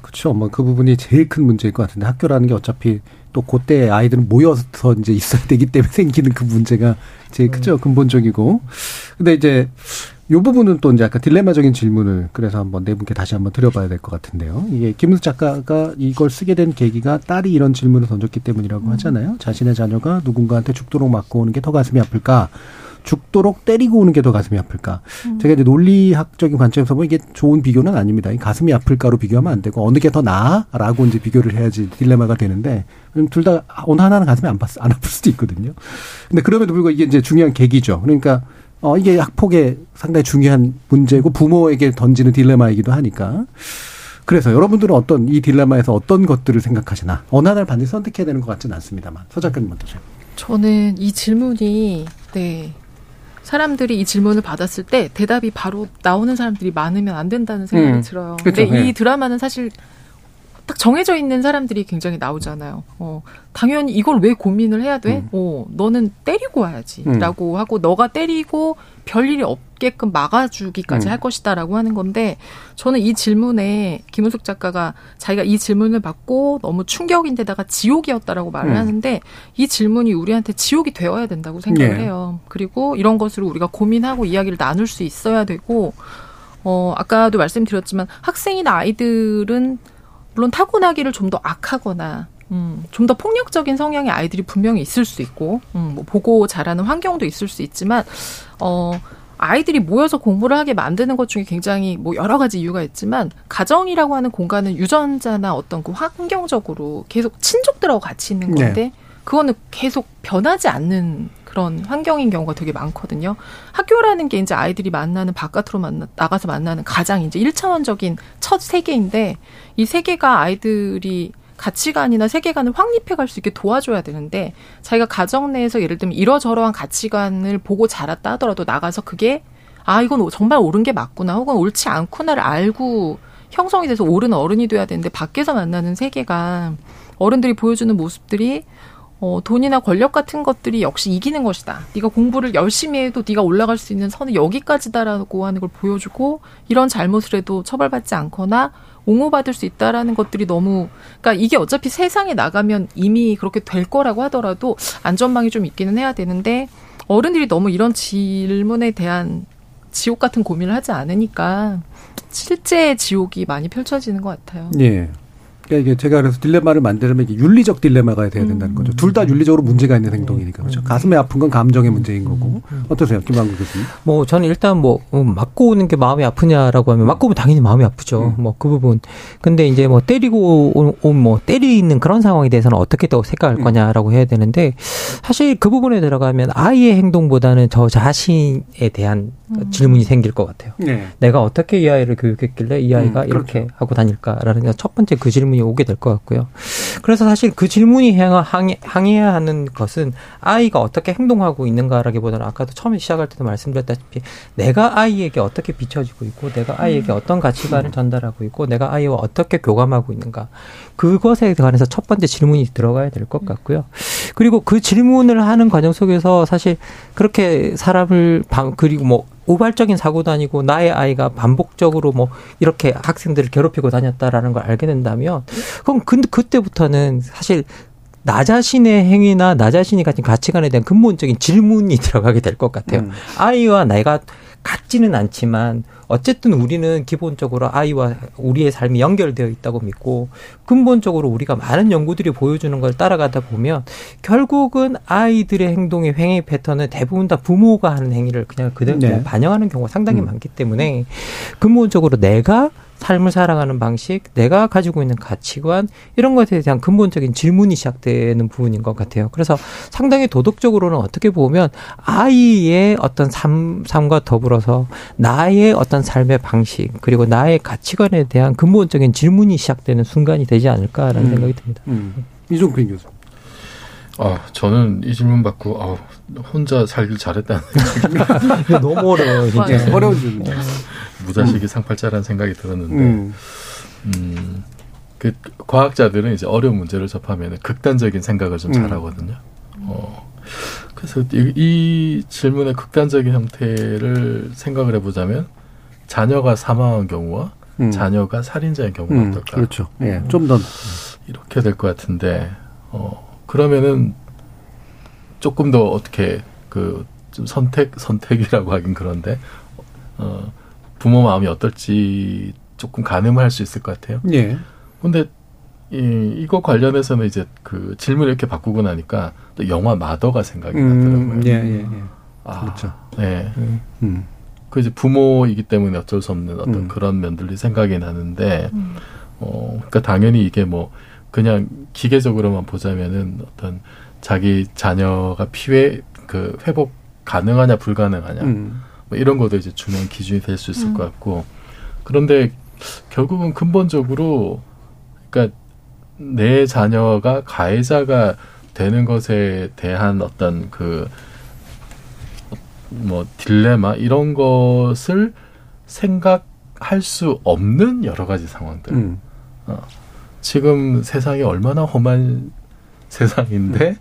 그렇죠. 뭐 그 부분이 제일 큰 문제일 것 같은데 학교라는 게 어차피 또 그때 아이들은 모여서 이제 있어야 되기 때문에 생기는 그 문제가 제일 크죠. 근본적이고. 근데 이제 요 부분은 또 이제 약간 딜레마적인 질문을 그래서 한번 네 분께 다시 한번 드려봐야 될 것 같은데요. 이게 김은수 작가가 이걸 쓰게 된 계기가 딸이 이런 질문을 던졌기 때문이라고 하잖아요. 자신의 자녀가 누군가한테 죽도록 맞고 오는 게 더 가슴이 아플까? 죽도록 때리고 오는 게 더 가슴이 아플까? 제가 이제 논리학적인 관점에서 보면 이게 좋은 비교는 아닙니다. 이 가슴이 아플까로 비교하면 안 되고 어느 게 더 나아라고 이제 비교를 해야지 딜레마가 되는데 둘 다 어느 하나는 가슴이 안, 아팠, 안 아플 수도 있거든요. 근데 그럼에도 불구하고 이게 이제 중요한 계기죠. 그러니까 어 이게 학폭의 상당히 중요한 문제고 부모에게 던지는 딜레마이기도 하니까. 그래서 여러분들은 어떤 이 딜레마에서 어떤 것들을 생각하시나 어느 하나를 반드시 선택해야 되는 것 같지는 않습니다만 서 작가님 어떠세요? 저는 이 질문이 네 사람들이 이 질문을 받았을 때 대답이 바로 나오는 사람들이 많으면 안 된다는 생각이 음, 들어요. 그렇죠. 근데 네. 이 드라마는 사실 딱 정해져 있는 사람들이 굉장히 나오잖아요. 어, 당연히 이걸 왜 고민을 해야 돼? 음. 어, 너는 때리고 와야지라고 하고 너가 때리고 별일이 없게끔 막아주기까지 음. 할 것이다 라고 하는 건데 저는 이 질문에 김은숙 작가가 자기가 이 질문을 받고 너무 충격인데다가 지옥이었다라고 말을 음. 하는데 이 질문이 우리한테 지옥이 되어야 된다고 생각을 예. 해요. 그리고 이런 것으로 우리가 고민하고 이야기를 나눌 수 있어야 되고 어 아까도 말씀드렸지만 학생이나 아이들은 물론 타고나기를 좀 더 악하거나 음, 좀 더 폭력적인 성향의 아이들이 분명히 있을 수 있고, 음, 뭐 보고 자라는 환경도 있을 수 있지만, 어, 아이들이 모여서 공부를 하게 만드는 것 중에 굉장히 뭐 여러 가지 이유가 있지만, 가정이라고 하는 공간은 유전자나 어떤 그 환경적으로 계속 친족들하고 같이 있는 건데, 네. 그거는 계속 변하지 않는 그런 환경인 경우가 되게 많거든요. 학교라는 게 이제 아이들이 만나는 바깥으로 만나, 나가서 만나는 가장 이제 일차원적인첫 세계인데 이 세계가 아이들이 가치관이나 세계관을 확립해 갈 수 있게 도와줘야 되는데 자기가 가정 내에서 예를 들면 이러저러한 가치관을 보고 자랐다 하더라도 나가서 그게 아 이건 정말 옳은 게 맞구나 혹은 옳지 않구나를 알고 형성이 돼서 옳은 어른이 돼야 되는데 밖에서 만나는 세계가 어른들이 보여주는 모습들이 어, 돈이나 권력 같은 것들이 역시 이기는 것이다. 네가 공부를 열심히 해도 네가 올라갈 수 있는 선은 여기까지다라고 하는 걸 보여주고 이런 잘못을 해도 처벌받지 않거나 옹호받을 수 있다라는 것들이 너무 그러니까 이게 어차피 세상에 나가면 이미 그렇게 될 거라고 하더라도 안전망이 좀 있기는 해야 되는데 어른들이 너무 이런 질문에 대한 지옥 같은 고민을 하지 않으니까 실제 지옥이 많이 펼쳐지는 것 같아요. 예. 그러니까 이게 제가 그래서 딜레마를 만들면 이게 윤리적 딜레마가 돼야 된다는 거죠. 둘 다 윤리적으로 문제가 있는 행동이니까 그렇죠. 가슴에 아픈 건 감정의 문제인 거고 어떠세요, 김한국 교수님? 뭐 저는 일단 뭐 음, 맞고 오는 게 마음이 아프냐라고 하면 맞고 오면 당연히 마음이 아프죠. 뭐그 부분. 근데 이제 뭐 때리고 온뭐 때리는 그런 상황에 대해서는 어떻게 또 생각할 거냐라고 해야 되는데 사실 그 부분에 들어가면 아이의 행동보다는 저 자신에 대한 질문이 생길 것 같아요. 네. 내가 어떻게 이 아이를 교육했길래 이 아이가 음, 이렇게 하고 다닐까라는 첫 번째 그 질문 이 오게 될 것 같고요. 그래서 사실 그 질문이 향- 항해, 항해야 하는 것은 아이가 어떻게 행동하고 있는가라기보다는 아까도 처음에 시작할 때도 말씀드렸다시피 내가 아이에게 어떻게 비춰지고 있고 내가 아이에게 어떤 가치관을 전달하고 있고 내가 아이와 어떻게 교감하고 있는가 그것에 관해서 첫 번째 질문이 들어가야 될 것 같고요. 그리고 그 질문을 하는 과정 속에서 사실 그렇게 사람을 방 그리고 뭐 우발적인 사고도 아니고 나의 아이가 반복적으로 뭐 이렇게 학생들을 괴롭히고 다녔다라는 걸 알게 된다면 그럼 그, 그때부터는 사실 나 자신의 행위나 나 자신이 가진 가치관에 대한 근본적인 질문이 들어가게 될 것 같아요. 음. 아이와 내가 같지는 않지만 어쨌든 우리는 기본적으로 아이와 우리의 삶이 연결되어 있다고 믿고 근본적으로 우리가 많은 연구들이 보여주는 걸 따라가다 보면 결국은 아이들의 행동의 행위 패턴은 대부분 다 부모가 하는 행위를 그냥 그대로 네. 반영하는 경우가 상당히 음. 많기 때문에 근본적으로 내가 삶을 살아가는 방식, 내가 가지고 있는 가치관 이런 것에 대한 근본적인 질문이 시작되는 부분인 것 같아요. 그래서 상당히 도덕적으로는 어떻게 보면 아이의 어떤 삶, 삶과 더불어서 나의 어떤 삶의 방식 그리고 나의 가치관에 대한 근본적인 질문이 시작되는 순간이 되지 않을까라는 음. 생각이 듭니다. 음. 이종필 교수. 아, 저는 이 질문 받고 아, 혼자 살길 잘했다는 이거 너무 어려워요, 진짜. 네, 어려운 질문. 무자식이 상팔자라는 생각이 들었는데 음. 음, 그 과학자들은 이제 어려운 문제를 접하면 극단적인 생각을 좀 음. 잘하거든요. 어, 그래서 이, 이 질문의 극단적인 형태를 생각을 해보자면 자녀가 사망한 경우와 음. 자녀가 살인자인 경우가 음, 어떨까? 그렇죠. 예, 좀 더. 이렇게 될 것 같은데, 어, 그러면은 조금 더 어떻게 그 좀 선택 선택이라고 하긴 그런데 어, 부모 마음이 어떨지 조금 가늠할 수 있을 것 같아요. 예. 근데 이 이거 관련해서는 이제 그 질문을 이렇게 바꾸고 나니까 또 영화 마더가 생각이 나더라고요. 음, 예, 예, 예. 아, 그렇죠. 네. 음. 그 이제 부모이기 때문에 어쩔 수 없는 어떤 음. 그런 면들이 생각이 나는데, 어, 그러니까 당연히 이게 뭐 그냥 기계적으로만 보자면은 어떤 자기 자녀가 피해 그 회복 가능하냐 불가능하냐 음. 뭐 이런 것도 이제 중요한 기준이 될 수 있을 음. 것 같고 그런데 결국은 근본적으로 그러니까 내 자녀가 가해자가 되는 것에 대한 어떤 그 뭐 딜레마 이런 것을 생각할 수 없는 여러 가지 상황들. 음. 어, 지금 세상이 얼마나 험한 세상인데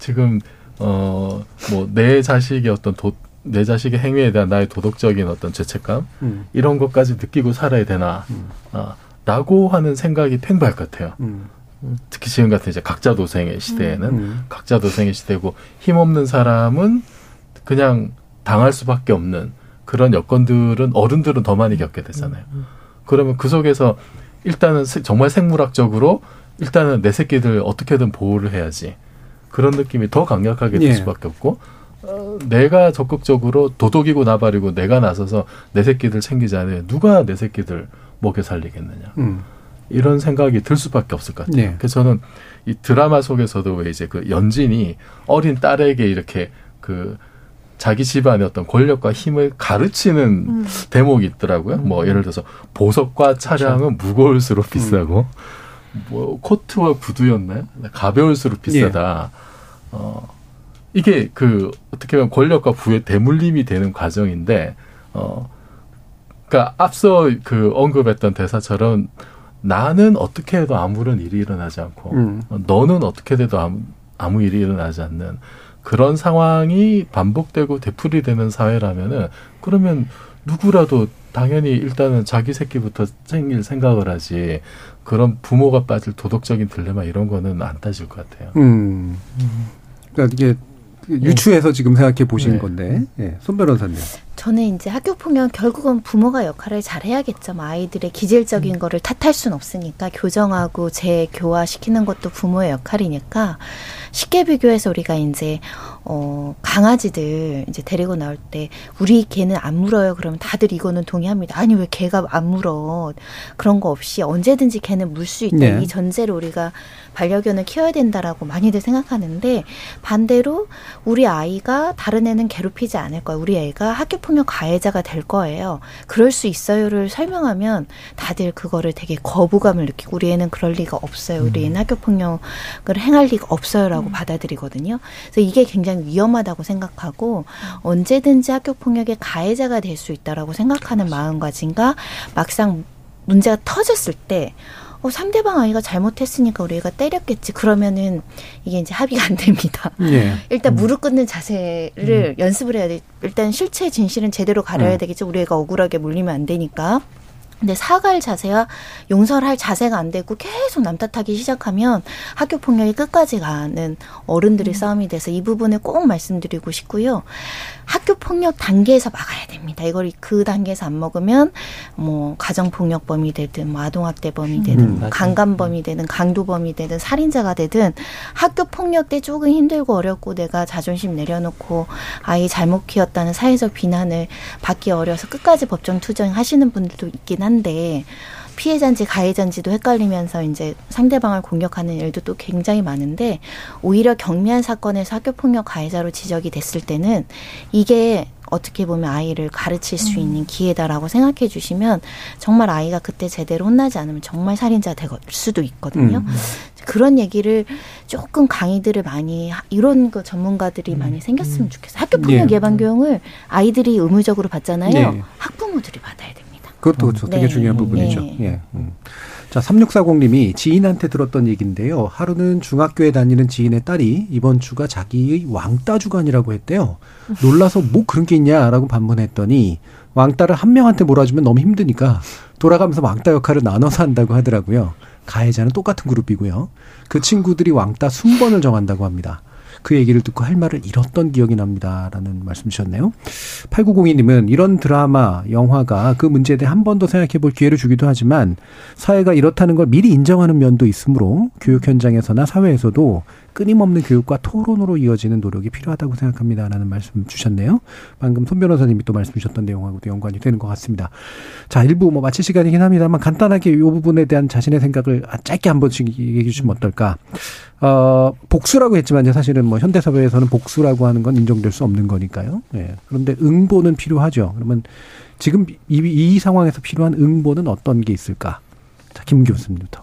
지금 어 뭐 내 자식의 어떤 도, 내 자식의 행위에 대한 나의 도덕적인 어떤 죄책감 음. 이런 것까지 느끼고 살아야 되나 아, 라고 하는 생각이 팽배할 것 같아요. 음. 특히 지금 같은 이제 각자 도생의 시대에는 음. 각자 도생의 시대고 힘없는 사람은 그냥 당할 수밖에 없는 그런 여건들은 어른들은 더 많이 겪게 되잖아요. 그러면 그 속에서 일단은 세- 정말 생물학적으로 일단은 내 새끼들 어떻게든 보호를 해야지 그런 느낌이 더 강력하게 될 예. 수밖에 없고 어, 내가 적극적으로 도덕이고 나발이고 내가 나서서 내 새끼들 않으면 누가 내 새끼들 먹여 살리겠느냐 음. 이런 생각이 들 수밖에 없을 것 같아요. 네. 그래서 저는 이 드라마 속에서도 왜 이제 그 연진이 어린 딸에게 이렇게 그 자기 집안의 어떤 권력과 힘을 가르치는 대목이 있더라고요. 뭐 예를 들어서 보석과 차량은 무거울수록 비싸고 뭐 코트와 구두였나요? 가벼울수록 비싸다. 어 이게 그 어떻게 보면 권력과 부의 대물림이 되는 과정인데 어 그러니까 앞서 그 언급했던 대사처럼 나는 어떻게 해도 아무런 일이 일어나지 않고 음. 어, 너는 어떻게 돼도 아무, 아무 일이 일어나지 않는 그런 상황이 반복되고 되풀이되는 사회라면은 그러면 누구라도 당연히 일단은 자기 새끼부터 챙길 생각을 하지 그런 부모가 빠질 도덕적인 딜레마 이런 거는 안 따질 것 같아요. 음. 그러니까 이게 그 유추해서 지금 생각해 보신 네. 건데, 예, 손 변호사님. 저는 이제 학교 폭력 결국은 부모가 역할을 잘 해야겠죠. 뭐 아이들의 기질적인 거를 탓할 수는 없으니까 교정하고 재교화시키는 것도 부모의 역할이니까 쉽게 비교해서 우리가 이제 어 강아지들 이제 데리고 나올 때 우리 개는 안 물어요. 그러면 다들 이거는 동의합니다. 아니 왜 개가 안 물어? 그런 거 없이 언제든지 개는 물 수 있다. 네. 이 전제로 우리가 반려견을 키워야 된다라고 많이들 생각하는데 반대로 우리 아이가 다른 애는 괴롭히지 않을 거예요. 우리 애가 학교 폭력 가해자가 될 거예요. 그럴 수 있어요를 설명하면 다들 그거를 되게 거부감을 느끼고 우리 애는 그럴 리가 없어요. 우리 애는 학교 폭력을 행할 리가 없어요라고 받아들이거든요. 그래서 이게 굉장히 위험하다고 생각하고 언제든지 학교 폭력의 가해자가 될 수 있다라고 생각하는 마음가짐과 막상 문제가 터졌을 때 어, 상대방 아이가 잘못했으니까 우리 애가 때렸겠지. 그러면은 이게 이제 합의가 안 됩니다. 예. 일단 무릎 꿇는 자세를 연습을 해야 돼. 일단 실체 진실은 제대로 가려야 음. 되겠죠. 우리 애가 억울하게 물리면 안 되니까. 근데 사과할 자세와 용서할 자세가 안 되고 계속 남 탓하기 시작하면 학교 폭력이 끝까지 가는 어른들의 싸움이 돼서 이 부분을 꼭 말씀드리고 싶고요. 학교 폭력 단계에서 막아야 됩니다. 이걸 그 단계에서 안 먹으면 뭐 가정 폭력범이 되든 뭐 아동학대범이 되든 음. 강간범이 되든 강도범이 되든 살인자가 되든 학교 폭력 때 조금 힘들고 어렵고 내가 자존심 내려놓고 아이 잘못 키웠다는 사회적 비난을 받기 어려서 끝까지 법정 투쟁하시는 분들도 있긴 한데 피해자인지 가해자인지도 헷갈리면서 이제 상대방을 공격하는 일도 또 굉장히 많은데 오히려 경미한 사건에서 학교 폭력 가해자로 지적이 됐을 때는 이게 어떻게 보면 아이를 가르칠 수 있는 기회다라고 생각해 주시면 정말 아이가 그때 제대로 혼나지 않으면 정말 살인자 될 수도 있거든요. 음. 그런 얘기를 조금 강의들을 많이 하- 이런 거 전문가들이 많이 생겼으면 좋겠어요. 학교 폭력 예. 예방 교육을 아이들이 의무적으로 받잖아요. 네. 학부모들이 받아야 됩니다. 그것도 그렇죠. 되게 네. 중요한 부분이죠. 네. 예. 음. 자, 3640님이 지인한테 들었던 얘기인데요. 하루는 중학교에 다니는 지인의 딸이 이번 주가 자기의 왕따 주간이라고 했대요. 놀라서 뭐 그런 게 있냐라고 반문했더니 왕따를 한 명한테 몰아주면 너무 힘드니까 돌아가면서 왕따 역할을 나눠서 한다고 하더라고요. 가해자는 똑같은 그룹이고요. 그 친구들이 왕따 순번을 정한다고 합니다. 그 얘기를 듣고 할 말을 잃었던 기억이 납니다라는 말씀 주셨네요. 8902님은 이런 드라마, 영화가 그 문제에 대해 한 번 더 생각해 볼 기회를 주기도 하지만 사회가 이렇다는 걸 미리 인정하는 면도 있으므로 교육 현장에서나 사회에서도 끊임없는 교육과 토론으로 이어지는 노력이 필요하다고 생각합니다라는 말씀 주셨네요. 방금 손 변호사님이 또 말씀 주셨던 내용하고도 연관이 되는 것 같습니다. 자, 일부 뭐 마칠 시간이긴 합니다만 간단하게 이 부분에 대한 자신의 생각을 짧게 한 번씩 얘기해 주시면 어떨까? 어, 복수라고 했지만 사실은 뭐 현대 사회에서는 복수라고 하는 건 인정될 수 없는 거니까요. 예. 그런데 응보는 필요하죠. 그러면 지금 이, 이 상황에서 필요한 응보는 어떤 게 있을까? 자, 김 교수님부터.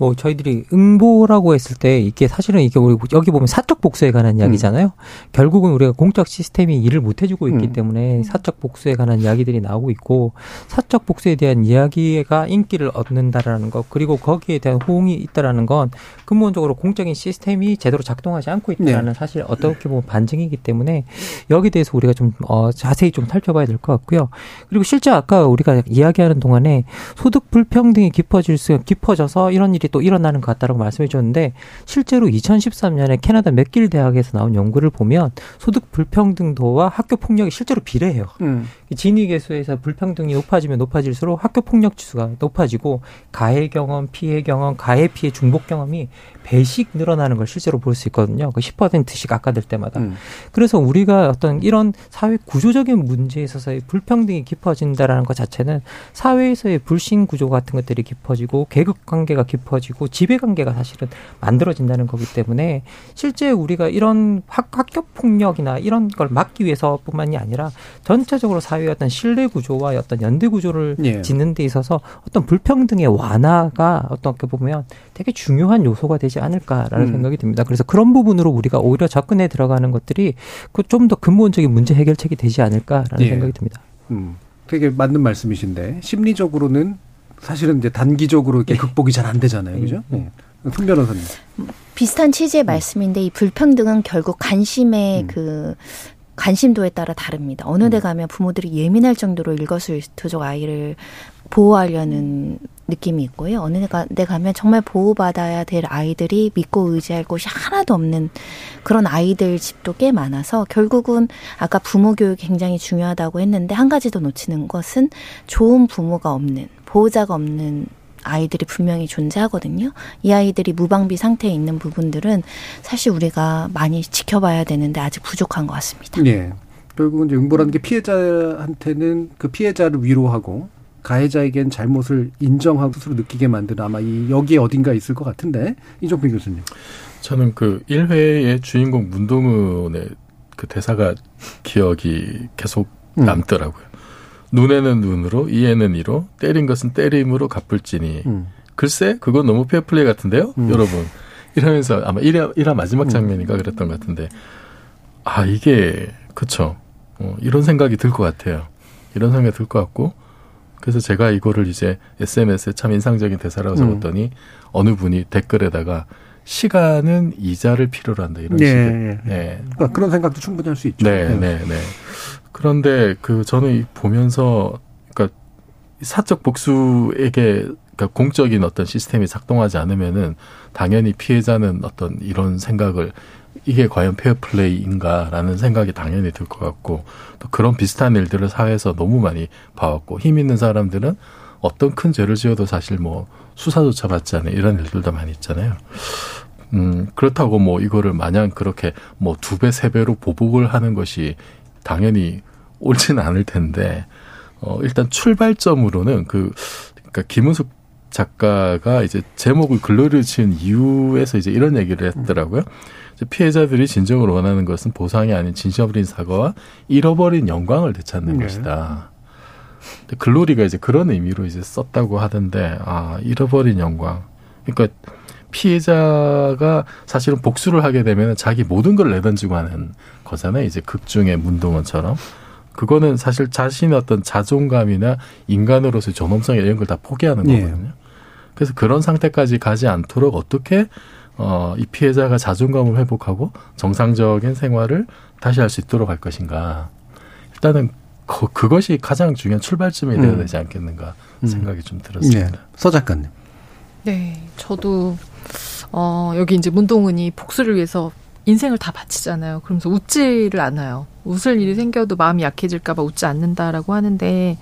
뭐 저희들이 응보라고 했을 때 이게 사실은 이게 우리 여기 보면 사적 복수에 관한 이야기잖아요. 결국은 우리가 공적 시스템이 일을 못 해주고 있기 음. 때문에 사적 복수에 관한 이야기들이 나오고 있고 사적 복수에 대한 이야기가 인기를 얻는다라는 것 그리고 거기에 대한 호응이 있다라는 건 근본적으로 공적인 시스템이 제대로 작동하지 않고 있다라는 네. 사실 어떻게 보면 반증이기 때문에 여기에 대해서 우리가 좀 어, 자세히 좀 살펴봐야 될 것 같고요. 그리고 실제 아까 우리가 이야기하는 동안에 소득 불평등이 깊어질 수 깊어져서 이런 일이 또 일어나는 것 같다라고 말씀해 주셨는데 실제로 2013년에 캐나다 맥길 대학에서 나온 연구를 보면 소득 불평등도와 학교 폭력이 실제로 비례해요. 음. 진위 계수에서 불평등이 높아지면 높아질수록 학교 폭력 지수가 높아지고 가해 경험, 피해 경험, 가해 피해 중복 경험이 배씩 늘어나는 걸 실제로 볼 수 있거든요. 그 10%씩 아까될 때마다. 음. 그래서 우리가 어떤 이런 사회 구조적인 문제에 있어서의 불평등이 깊어진다라는 것 자체는 사회에서의 불신 구조 같은 것들이 깊어지고 계급 관계가 깊어지고 지배 관계가 사실은 만들어진다는 거기 때문에 실제 우리가 이런 학, 학교 폭력이나 이런 걸 막기 위해서뿐만이 아니라 전체적으로 사회 의 어떤 신뢰 구조와 어떤 연대 구조를 예. 짓는 데 있어서 어떤 불평등의 완화가 어떻게 보면 되게 중요한 요소가 되지 않을까라는 음. 생각이 듭니다. 그래서 그런 부분으로 우리가 오히려 접근해 들어가는 것들이 그 좀 더 근본적인 문제 해결책이 되지 않을까라는 예. 생각이 듭니다. 음, 되게 맞는 말씀이신데 심리적으로는 사실은 이제 단기적으로 이렇게 극복이 잘 안 되잖아요, 그죠? 네. 손 변호사님. 비슷한 취지의 말씀인데 이 불평등은 결국 관심의 그 관심도에 따라 다릅니다. 어느 데 가면 부모들이 예민할 정도로 일거수일투족 아이를 보호하려는 느낌이 있고요. 어느 데 가면 정말 보호받아야 될 아이들이 믿고 의지할 곳이 하나도 없는 그런 아이들 집도 꽤 많아서 결국은 아까 부모 교육이 굉장히 중요하다고 했는데 한 가지 더 놓치는 것은 좋은 부모가 없는 보호자가 없는 아이들이 분명히 존재하거든요. 이 아이들이 무방비 상태에 있는 부분들은 사실 우리가 많이 지켜봐야 되는데 아직 부족한 것 같습니다. 예. 결국은 이제 응보라는 게 피해자한테는 그 피해자를 위로하고 가해자에겐 잘못을 인정하고 스스로 느끼게 만드는 아마 이 여기에 어딘가 있을 것 같은데 이종필 교수님. 저는 그 1회의 주인공 문동은의 그 대사가 기억이 계속 음. 남더라고요. 눈에는 눈으로, 이에는 이로, 때린 것은 때림으로 갚을지니. 음. 글쎄, 그건 너무 페어플레이 같은데요, 음. 여러분. 이러면서 아마 1화, 1화 마지막 장면인가 그랬던 것 같은데, 아, 이게, 그쵸. 어, 이런 생각이 들 것 같아요. 이런 생각이 들 것 같고, 그래서 제가 이거를 이제 SNS에 참 인상적인 대사라고 음. 적었더니, 어느 분이 댓글에다가, 시간은 이자를 필요로 한다, 이런 예, 식의. 예. 네. 그러니까 그런 생각도 충분히 할 수 있죠. 네, 네, 네. 그런데 그 저는 이 보면서 그러니까 사적 복수에게 그러니까 공적인 어떤 시스템이 작동하지 않으면은 당연히 피해자는 어떤 이런 생각을 이게 과연 페어플레이인가라는 생각이 당연히 들 것 같고 또 그런 비슷한 일들을 사회에서 너무 많이 봐왔고 힘 있는 사람들은 어떤 큰 죄를 지어도 사실 뭐 수사조차 받지 않은 이런 일들도 많이 있잖아요. 음, 그렇다고 뭐 이거를 마냥 그렇게 뭐 두 배, 세 배로 보복을 하는 것이 당연히 옳지는 않을 텐데, 어, 일단 출발점으로는 그, 그니까 김은숙 작가가 이제 제목을 글로리를 지은 이유에서 이제 이런 얘기를 했더라고요. 이제 피해자들이 진정으로 원하는 것은 보상이 아닌 진심 어린 사과와 잃어버린 영광을 되찾는 네. 것이다. 근데 글로리가 이제 그런 의미로 이제 썼다고 하던데, 아, 잃어버린 영광. 그러니까 피해자가 사실은 복수를 하게 되면 자기 모든 걸 내던지고 하는 거잖아요. 이제 극중의 문동원처럼. 그거는 사실 자신의 어떤 자존감이나 인간으로서의 존엄성 이런 걸 다 포기하는 예. 거거든요. 그래서 그런 상태까지 가지 않도록 어떻게 어, 이 피해자가 자존감을 회복하고 정상적인 생활을 다시 할 수 있도록 할 것인가. 일단은 그, 그것이 가장 중요한 출발점이 되어야 음. 되지 않겠는가 음. 생각이 좀 들었습니다. 네. 서 작가님. 네, 저도 어 여기 이제 문동은이 복수를 위해서 인생을 다 바치잖아요. 그러면서 웃지를 않아요. 웃을 일이 생겨도 마음이 약해질까봐 웃지 않는다라고 하는데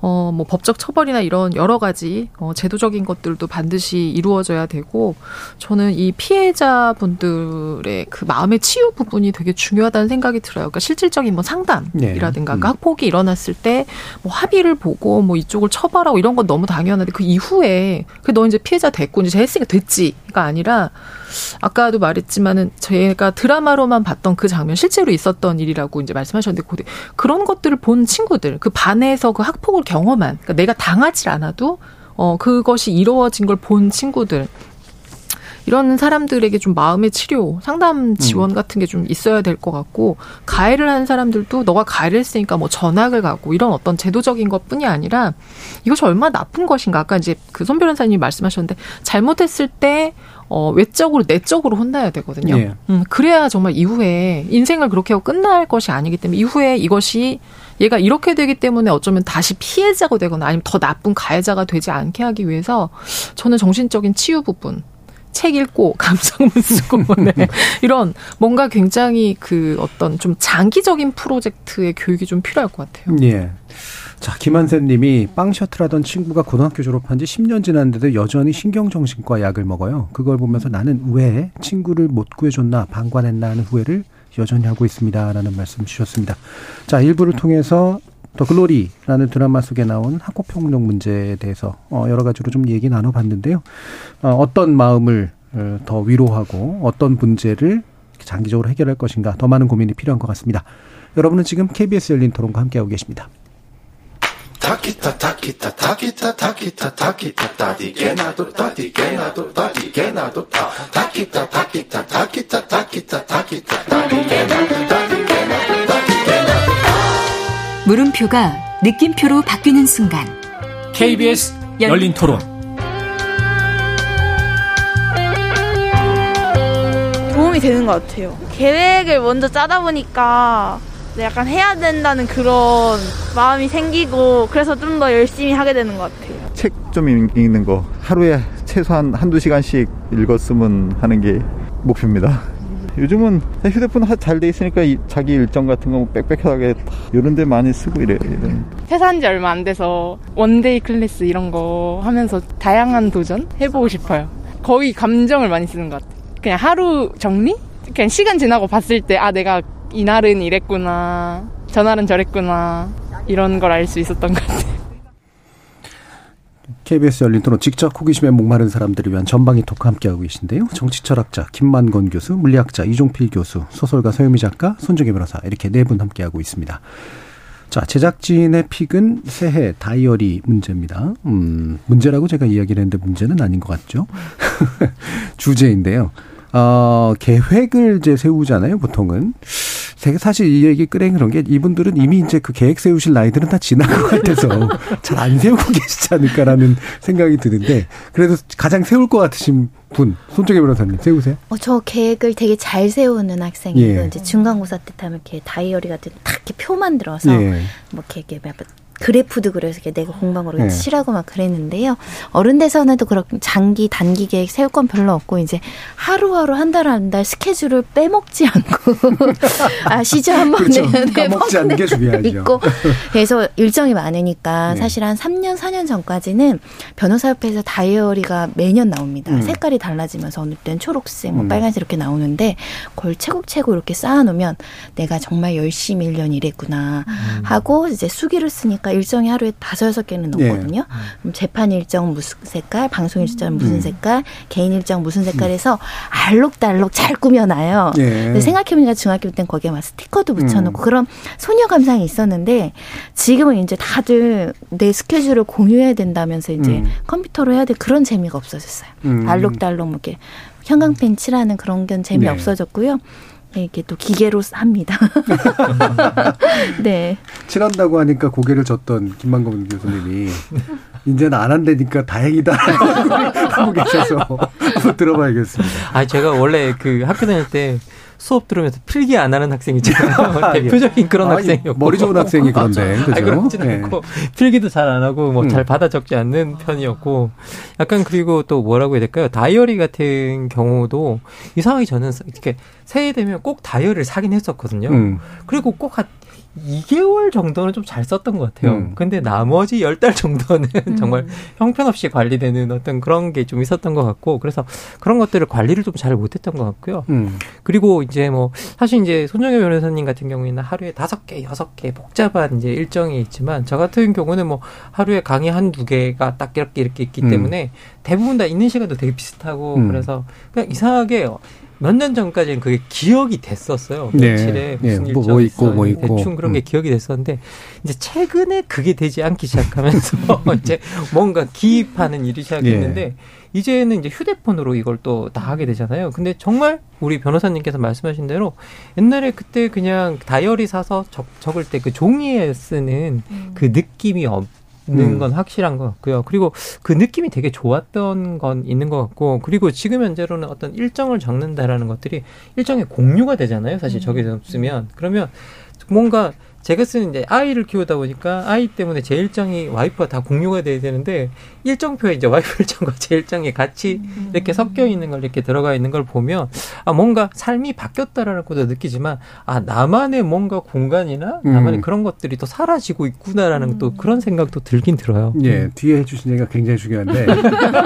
어, 뭐 법적 처벌이나 이런 여러 가지 어, 제도적인 것들도 반드시 이루어져야 되고 저는 이 피해자분들의 그 마음의 치유 부분이 되게 중요하다는 생각이 들어요. 그러니까 실질적인 뭐 상담이라든가 네. 음. 그 학폭이 일어났을 때 뭐 합의를 보고 뭐 이쪽을 처벌하고 이런 건 너무 당연한데 그 이후에 그 너 이제 피해자 됐고 이제 했으니까 됐지가 아니라 아까도 말했지만은 저희가 드라마로만 봤던 그 장면 실제로 있었던 일이라고 이제 말씀하셨는데 그- 그런 것들을 본 친구들 그 반에서 그 학폭을 경험한 그러니까 내가 당하지 않아도 어 그것이 이루어진 걸 본 친구들. 이런 사람들에게 좀 마음의 치료, 상담 지원 같은 게 좀 있어야 될 것 같고 가해를 한 사람들도 너가 가해를 했으니까 뭐 전학을 가고 이런 어떤 제도적인 것뿐이 아니라 이것이 얼마나 나쁜 것인가. 아까 이제 그 손 변호사님이 말씀하셨는데 잘못했을 때 어, 외적으로 내적으로 혼나야 되거든요. 예. 음, 그래야 정말 이후에 인생을 그렇게 하고 끝날 것이 아니기 때문에 이후에 이것이 얘가 이렇게 되기 때문에 어쩌면 다시 피해자가 되거나 아니면 더 나쁜 가해자가 되지 않게 하기 위해서 저는 정신적인 치유 부분 책 읽고 감상문 쓰고 네. 이런 뭔가 굉장히 그 어떤 좀 장기적인 프로젝트의 교육이 좀 필요할 것 같아요. 예. 자, 김한샘 님이 빵 셔틀하던 친구가 고등학교 졸업한 지 10년 지났는데도 여전히 신경정신과 약을 먹어요. 그걸 보면서 나는 왜 친구를 못 구해줬나 방관했나 하는 후회를 여전히 하고 있습니다. 라는 말씀 주셨습니다. 자, 일부를 통해서 더 글로리라는 드라마 속에 나온 학교폭력 문제에 대해서 어, 여러 가지로 좀 얘기 나눠봤는데요. 어, 어떤 마음을 어, 더 위로하고 어떤 문제를 장기적으로 해결할 것인가 더 많은 고민이 필요한 것 같습니다. 여러분은 지금 KBS 열린 토론과 함께하고 계십니다. 타키타 타키타 타키타 타키타 타키타 따디게 나도 따디게 나도 따디게 나도 타. 타키타 타키타 타키타 타키타 타키타 따디게 나도 따디게 나도 따디게 나도 물음표가 느낌표로 바뀌는 순간. KBS 열린 토론. 도움이 되는 것 같아요. 계획을 먼저 짜다 보니까 약간 해야 된다는 그런 마음이 생기고 그래서 좀 더 열심히 하게 되는 것 같아요. 책 좀 읽는 거 하루에 최소한 한두 시간씩 읽었으면 하는 게 목표입니다. 요즘은 휴대폰 잘 돼 있으니까 이- 자기 일정 같은 거 빽빽하게 다 이런 데 많이 쓰고 이래. 이런. 퇴사한 지 얼마 안 돼서 one-day class 이런 거 하면서 다양한 도전 해보고 싶어요. 거의 감정을 많이 쓰는 것 같아요. 그냥 하루 정리? 그냥 시간 지나고 봤을 때, 아, 내가 이날은 이랬구나. 저날은 저랬구나. 이런 걸 알 수 있었던 것 같아요. KBS 열린 토론 직접 호기심에 목마른 사람들을 위한 전방위 토크 함께하고 계신데요. 정치철학자 김만건 교수, 물리학자 이종필 교수, 소설가 서유미 작가, 손정혜 변호사 이렇게 네 분 함께하고 있습니다. 자, 제작진의 픽은 새해 다이어리 문제입니다. 음, 문제라고 제가 이야기를 했는데 문제는 아닌 것 같죠? 주제인데요. 어, 계획을 이제 세우잖아요, 보통은. 제가 사실 이 얘기 끄랭 그런 게 이분들은 이미 이제 그 계획 세우실 나이들은 다 지난 것 같아서 잘 안 세우고 계시지 않을까라는 생각이 드는데 그래도 가장 세울 것 같으신 분, 손정혜 변호사님 세우세요? 어, 저 계획을 되게 잘 세우는 학생이고 예. 이제 중간고사 때 하면 이렇게 다이어리 같은 거딱 이렇게 표 만들어서 예. 뭐 이렇게, 그래프도 이렇게 내가 거를 예. 칠하고 막 그랬는데요. 어른 돼서는 또 그렇게 장기 단기 계획 세울 건 별로 없고 이제 하루하루 한 달 한달 스케줄을 빼먹지 않고 아시죠 한번 그렇죠. 까먹지 않는 게 중요하죠. 있고 그래서 일정이 많으니까 네. 사실 한 3년 4년 전까지는 변호사협회에서 다이어리가 매년 나옵니다. 음. 색깔이 달라지면서 어느 때는 초록색, 뭐 음. 빨간색 이렇게 나오는데 그걸 채곡채곡 이렇게 쌓아놓으면 내가 정말 열심히 1년 일했구나 음. 하고 이제 수기를 쓰니까 일정이 하루에 다섯 여섯 개는 예. 넣거든요. 그럼 재판 일정 무슨 색깔, 방송 일정 무슨 음. 색깔, 개인 일정 무슨 색깔해서 알록달록 잘 꾸며놔요. 예. 근데 생각해보니까 중학교 때는 거기에 막 스티커도 붙여놓고 음. 그런 소녀 감상이 있었는데 지금은 이제 다들 내 스케줄을 공유해야 된다면서 이제 음. 컴퓨터로 해야 될 그런 재미가 없어졌어요. 음. 알록달록 뭐 이렇게 형광펜 칠하는 그런 건 재미 네. 없어졌고요. 네, 이게 또 기계로 합니다. 네. 칠한다고 하니까 고개를 젓던 김만건 교수님이 이제는 안 한다니까 다행이다 하고 계셔서 한번 들어봐야겠습니다. 아, 제가 원래 그 학교 다닐 때 수업 들으면서 필기 안 하는 학생 있잖아요. 대표적인 그런 아, 학생이었고. 머리 좋은 학생이 그런데, 그죠? 아, 그렇진 네. 않고 필기도 잘 안 하고 뭐 음. 잘 받아 적지 않는 편이었고 약간 그리고 또 뭐라고 해야 될까요? 다이어리 같은 경우도 이상하게 저는 이렇게 새해 되면 꼭 다이어리를 사긴 했었거든요. 음. 그리고 꼭 한 2개월 정도는 좀 잘 썼던 것 같아요. 음. 근데 나머지 10달 정도는 음. 정말 형편없이 관리되는 어떤 그런 게 좀 있었던 것 같고, 그래서 그런 것들을 관리를 좀 잘 못했던 것 같고요. 음. 그리고 이제 뭐, 사실 이제 손정혜 변호사님 같은 경우에는 하루에 다섯 개, 여섯 개 복잡한 이제 일정이 있지만, 저 같은 경우는 뭐, 하루에 강의 한두 개가 딱 이렇게 이렇게 있기 음. 때문에 대부분 다 있는 시간도 되게 비슷하고, 음. 그래서 그냥 이상하게 몇 년 전까지는 그게 기억이 됐었어요. 네. 며칠에 네, 무슨 뭐, 일정이 뭐 있고. 뭐 있고. 대충 그런 게 음. 기억이 됐었는데 이제 최근에 그게 되지 않기 시작하면서 이제 뭔가 기입하는 일이 시작했는데 예. 이제는 이제 휴대폰으로 이걸 또 다 하게 되잖아요. 근데 정말 우리 변호사님께서 말씀하신 대로 옛날에 그때 그냥 다이어리 사서 적, 적을 때 그 종이에 쓰는 그 느낌이 없 는 음. 건 확실한 것 같고요. 그리고 그 느낌이 되게 좋았던 건 있는 것 같고, 그리고 지금 현재로는 어떤 일정을 적는다라는 것들이 일정의 공유가 되잖아요. 사실 적이 없으면. 그러면 뭔가 제가 쓰는 이제 아이를 키우다 보니까 아이 때문에 제 일정이 와이프가 다 공유가 돼야 되는데 일정표에 이제 와이프 일정과 제 일정이 같이 이렇게 섞여 있는 걸 이렇게 들어가 있는 걸 보면 아 뭔가 삶이 바뀌었다라는 것도 느끼지만 아 나만의 뭔가 공간이나 나만의 음. 그런 것들이 또 사라지고 있구나라는 또 그런 생각도 들긴 들어요. 예, 뒤에 해주신 얘기가 굉장히 중요한데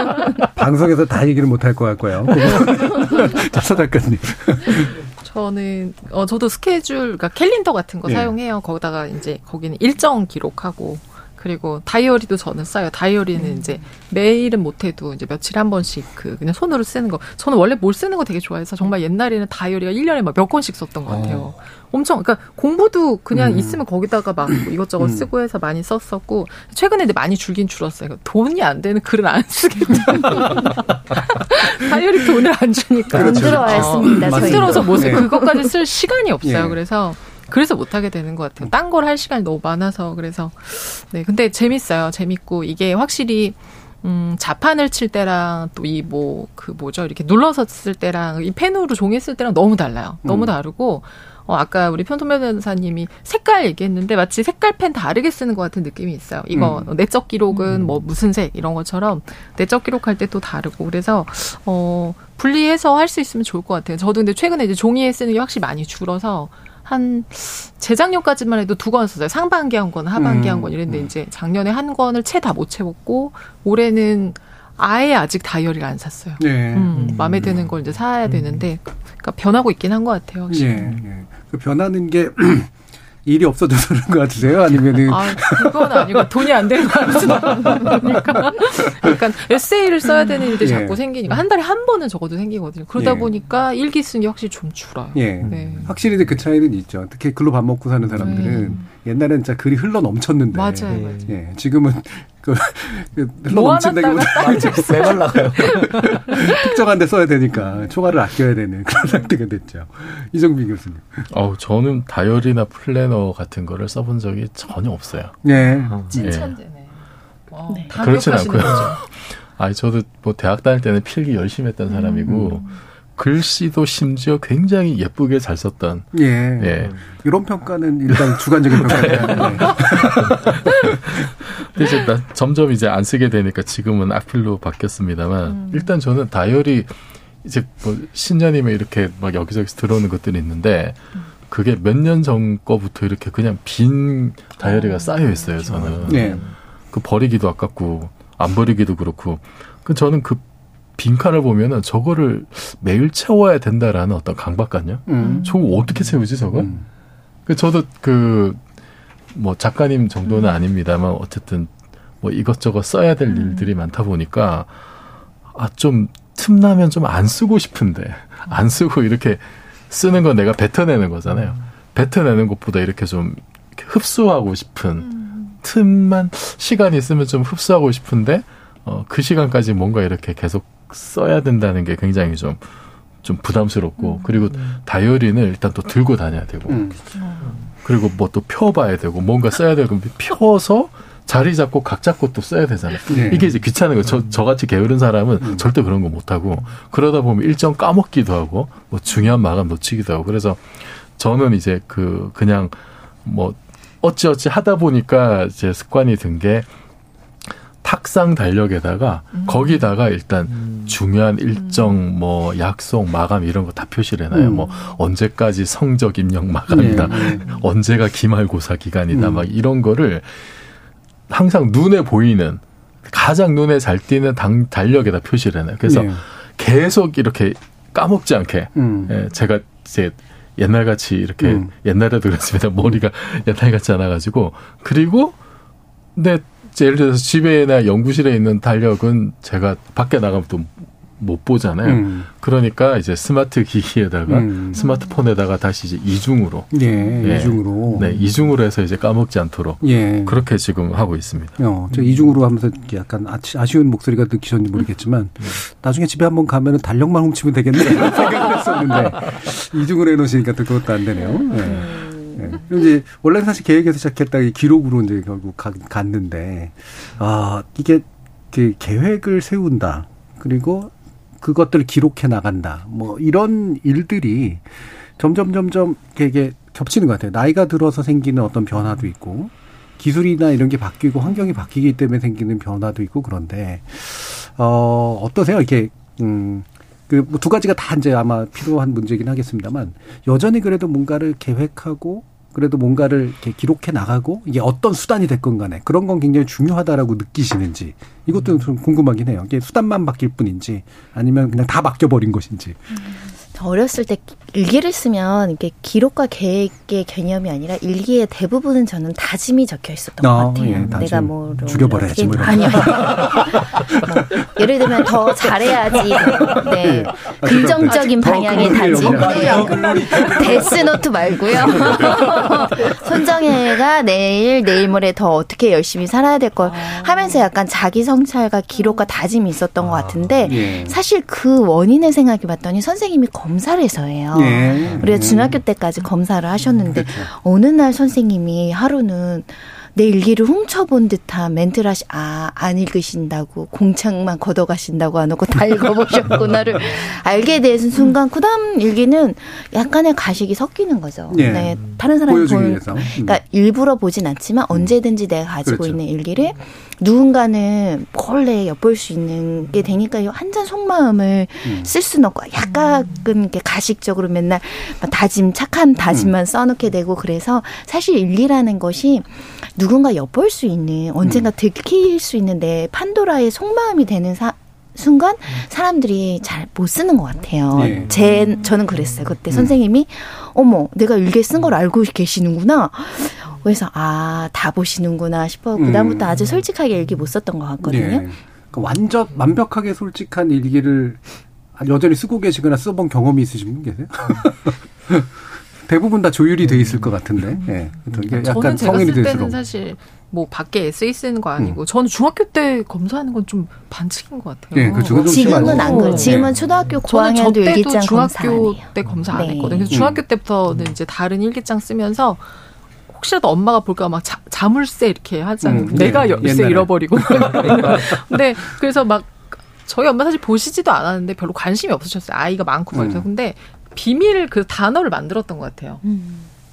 방송에서 다 얘기를 못 할 것 같고요. 자, 서 작가님. 저는 어 저도 스케줄 그러니까 캘린더 같은 거 예. 사용해요. 거기다가 이제 거기는 일정 기록하고 그리고 다이어리도 저는 써요. 다이어리는 이제 매일은 못해도 이제 며칠에 한 번씩 그 그냥 손으로 쓰는 거. 저는 원래 뭘 쓰는 거 되게 좋아해서 정말 옛날에는 다이어리가 1년에 막 몇 권씩 썼던 것 같아요. 엄청 그러니까 공부도 그냥 음. 있으면 거기다가 막뭐 이것저것 음. 쓰고 해서 많이 썼었고 최근에 근데 많이 줄긴 줄었어요. 돈이 안 되는 글은 안 쓰겠다. 다이어리 돈을 안 주니까 돈 들어와야 씁니다, 어. 힘들어서 뭐 네. 그것까지 쓸 시간이 없어요. 예. 그래서 그래서 못 하게 되는 것 같아요. 딴 걸 할 시간이 너무 많아서 그래서 네 근데 재밌어요. 재밌고 이게 확실히 음, 자판을 칠 때랑 또 이 뭐 그 뭐죠 이렇게 눌러서 쓸 때랑 이 펜으로 종이 쓸 때랑 너무 달라요. 너무 음. 다르고 어 아까 우리 편토매 변호사님이 색깔 얘기했는데 마치 색깔 펜 다르게 쓰는 것 같은 느낌이 있어요. 이거 음. 내적 기록은 뭐 무슨 색 이런 것처럼 내적 기록할 때 또 다르고 그래서 어 분리해서 할 수 있으면 좋을 것 같아요. 저도 근데 최근에 이제 종이에 쓰는 게 확실히 많이 줄어서 한 재작년까지만 해도 두 권 썼어요. 상반기 한 권, 하반기 음. 한권 이랬는데 이제 작년에 한 권을 채 다 못 채웠고 올해는 아예 아직 다이어리를 안 샀어요. 네. 음, 마음에 드는 걸 이제 사야 되는데 그러니까 변하고 있긴 한 것 같아요. 확실히. 예, 예. 그 변하는 게 일이 없어져서 그런 것 같으세요? 아니면은 아, 그건 아니고 돈이 안 되는 거 아니니까. 약간 에세이를 써야 되는 일들이 예. 자꾸 생기니까 한 달에 한 번은 적어도 생기거든요. 그러다 예. 보니까 일기 쓰는 게 확실히 좀 줄어요. 예. 네. 확실히 그 차이는 있죠. 특히 글로 밥 먹고 사는 사람들은 옛날엔 진짜 글이 흘러 넘쳤는데. 맞아요, 맞아요. 예. 지금은 그, 그 흘러 넘친다기보다 메말라가요. 특정한 데 써야 되니까 초과를 아껴야 되는 그런 상태가 됐죠. 이정비 교수님. 어우, 저는 다이어리나 플래너 같은 거를 써본 적이 전혀 없어요. 예. 칭찬되네. 어, 예. 다 그렇진 않고요. 아니, 저도 뭐 대학 다닐 때는 필기 열심히 했던 사람이고, 음. 글씨도 심지어 굉장히 예쁘게 잘 썼던. 예. 예. 이런 평가는 일단 주관적인. 근데 이제 나 점점 이제 안 쓰게 되니까 지금은 악필로 바뀌었습니다만 음. 일단 저는 다이어리 이제 뭐 신년이면 이렇게 막 여기저기서 들어오는 것들이 있는데 그게 몇 년 전 거부터 이렇게 그냥 빈 다이어리가 쌓여 있어요 저는 네. 그 버리기도 아깝고 안 버리기도 그렇고 그 저는 그 빈칸을 보면은 저거를 매일 채워야 된다라는 어떤 강박관념? 음. 저거 어떻게 채우지 저거? 그 저도 그 뭐 작가님 정도는 아닙니다만 어쨌든 뭐 이것저것 써야 될 일들이 많다 보니까 아 좀 틈나면 좀 안 쓰고 싶은데 안 쓰고 이렇게 쓰는 건 내가 뱉어내는 거잖아요. 뱉어내는 것보다 이렇게 좀 흡수하고 싶은 틈만 시간이 있으면 좀 흡수하고 싶은데 어, 그 시간까지 뭔가 이렇게 계속 써야 된다는 게 굉장히 좀좀 부담스럽고 그리고 다이어리는 일단 또 들고 다녀야 되고 음. 그리고 뭐 또 펴봐야 되고 뭔가 써야 되고 펴서 자리 잡고 각 잡고 또 써야 되잖아요. 네. 이게 이제 귀찮은 거예요. 저, 저같이 게으른 사람은 절대 그런 거 못 하고 그러다 보면 일정 까먹기도 하고 뭐 중요한 마감 놓치기도 하고 그래서 저는 이제 그 그냥 뭐 어찌어찌 하다 보니까 이제 습관이 든 게 탁상 달력에다가 거기다가 일단 중요한 일정 뭐 약속 마감 이런 거 다 표시를 해놔요. 음. 뭐 언제까지 성적 입력 마감이다. 네, 네. 언제가 기말고사 기간이다. 음. 막 이런 거를 항상 눈에 보이는 가장 눈에 잘 띄는 당, 달력에다 표시를 해놔요. 그래서 네. 계속 이렇게 까먹지 않게 음. 예, 제가 이제 옛날 같이 이렇게 음. 옛날에도 그랬습니다. 머리가 옛날 같지 않아 가지고 그리고 근데 이제 예를 들어서 집에나 연구실에 있는 달력은 제가 밖에 나가면 또 못 보잖아요. 음. 그러니까 이제 스마트 기기에다가 음. 스마트폰에다가 다시 이제 이중으로 예, 이중으로. 네, 이중으로 해서 이제 까먹지 않도록 예. 그렇게 지금 하고 있습니다. 어, 저 이중으로 하면서 약간 아쉬운 목소리가 느끼셨는지 모르겠지만 나중에 집에 한번 가면은 달력만 훔치면 되겠네 생각을 했었는데 이중으로 해놓으시니까 또 그것도 안 되네요. 예. 예. 그리고 이제 원래는 사실 계획에서 시작했다가 이 기록으로 이제 결국 가- 갔는데 아 이게 그 계획을 세운다 그리고 그것들을 기록해 나간다 뭐 이런 일들이 점점 점점 이게- 겹치는 것 같아요. 나이가 들어서 생기는 어떤 변화도 있고 기술이나 이런 게 바뀌고 환경이 바뀌기 때문에 생기는 변화도 있고 그런데 어 어떠세요? 이렇게 음 그 두 가지가 다 이제 아마 필요한 문제긴 하겠습니다만 여전히 그래도 뭔가를 계획하고 그래도 뭔가를 이렇게 기록해 나가고 이게 어떤 수단이 됐건 간에 그런 건 굉장히 중요하다라고 느끼시는지 이것도 좀 궁금하긴 해요. 이게 수단만 바뀔 뿐인지 아니면 그냥 다 바뀌어 버린 것인지. 저 어렸을 때 일기를 쓰면 이게 기록과 계획의 개념이 아니라 일기의 대부분은 저는 다짐이 적혀 있었던 아, 것 같아요. 예, 다짐. 내가 뭐 죽여버려야지, 뭐. 아니요. 뭐, 예를 들면 더 잘해야지. 네. 아, 긍정적인 더 방향의 글로리예요, 다짐. 그냥. 데스노트 말고요. 손정혜가 내일 내일 모레 더 어떻게 열심히 살아야 될 걸 하면서 약간 자기 성찰과 기록과 다짐이 있었던 것 같은데 예. 사실 그 원인을 생각해 봤더니 선생님이 검사를 해서예요. 예. 우리가 음. 중학교 때까지 검사를 하셨는데 어느 날 선생님이 하루는 내 일기를 훔쳐본 듯한 멘트를 하시, 아, 안 읽으신다고, 공책만 걷어가신다고 안 하고 다 읽어보셨구나를 알게 된 순간, 그 다음 일기는 약간의 가식이 섞이는 거죠. 예. 네. 다른 사람이 보는, 위해서. 음. 그러니까 일부러 보진 않지만 언제든지 내가 가지고 그렇죠. 있는 일기를 누군가는 몰래 엿볼 수 있는 게 되니까 한잔 속마음을 음. 쓸 수는 없고 약간은 이렇게 가식적으로 맨날 막 다짐 착한 음. 다짐만 써놓게 되고 그래서 사실 일기라는 것이 누군가 엿볼 수 있는 음. 언젠가 들킬 수 있는 내 판도라의 속마음이 되는 사, 순간 사람들이 잘 못 쓰는 것 같아요. 예. 제 저는 그랬어요. 그때 음. 선생님이 어머 내가 일기에 쓴걸 알고 계시는구나. 그래서 아 다 보시는구나 싶어 음. 그다음부터 아주 솔직하게 일기 못 썼던 것 같거든요. 예. 그러니까 완전 완벽하게 솔직한 일기를 여전히 쓰고 계시거나 써본 경험이 있으신 분 계세요? 대부분 다 조율이 돼 있을 것 같은데. 예. 이게 저는 제가 성인이 쓸 될수록. 때는 사실 뭐 밖에 에세이 쓰는 거 음. 아니고 저는 중학교 때 검사하는 건 좀 반칙인 것 같아요. 예, 그죠. 그건 좀 지금은. 안 그래요. 지금은 네. 초등학교 고학년도 때도 일기장 중학교. 때 검사 안 네. 했거든요. 그래서 음. 중학교 때부터는 이제 다른 일기장 쓰면서 혹시라도 엄마가 볼까 막 자, 자물쇠 이렇게 하잖아요. 음, 내가 예, 열쇠 옛날에. 잃어버리고. 근데 그래서 막 저희 엄마 사실 보시지도 않았는데 별로 관심이 없으셨어요. 아이가 많고 막 음. 이래서. 근데 비밀 그 단어를 만들었던 것 같아요.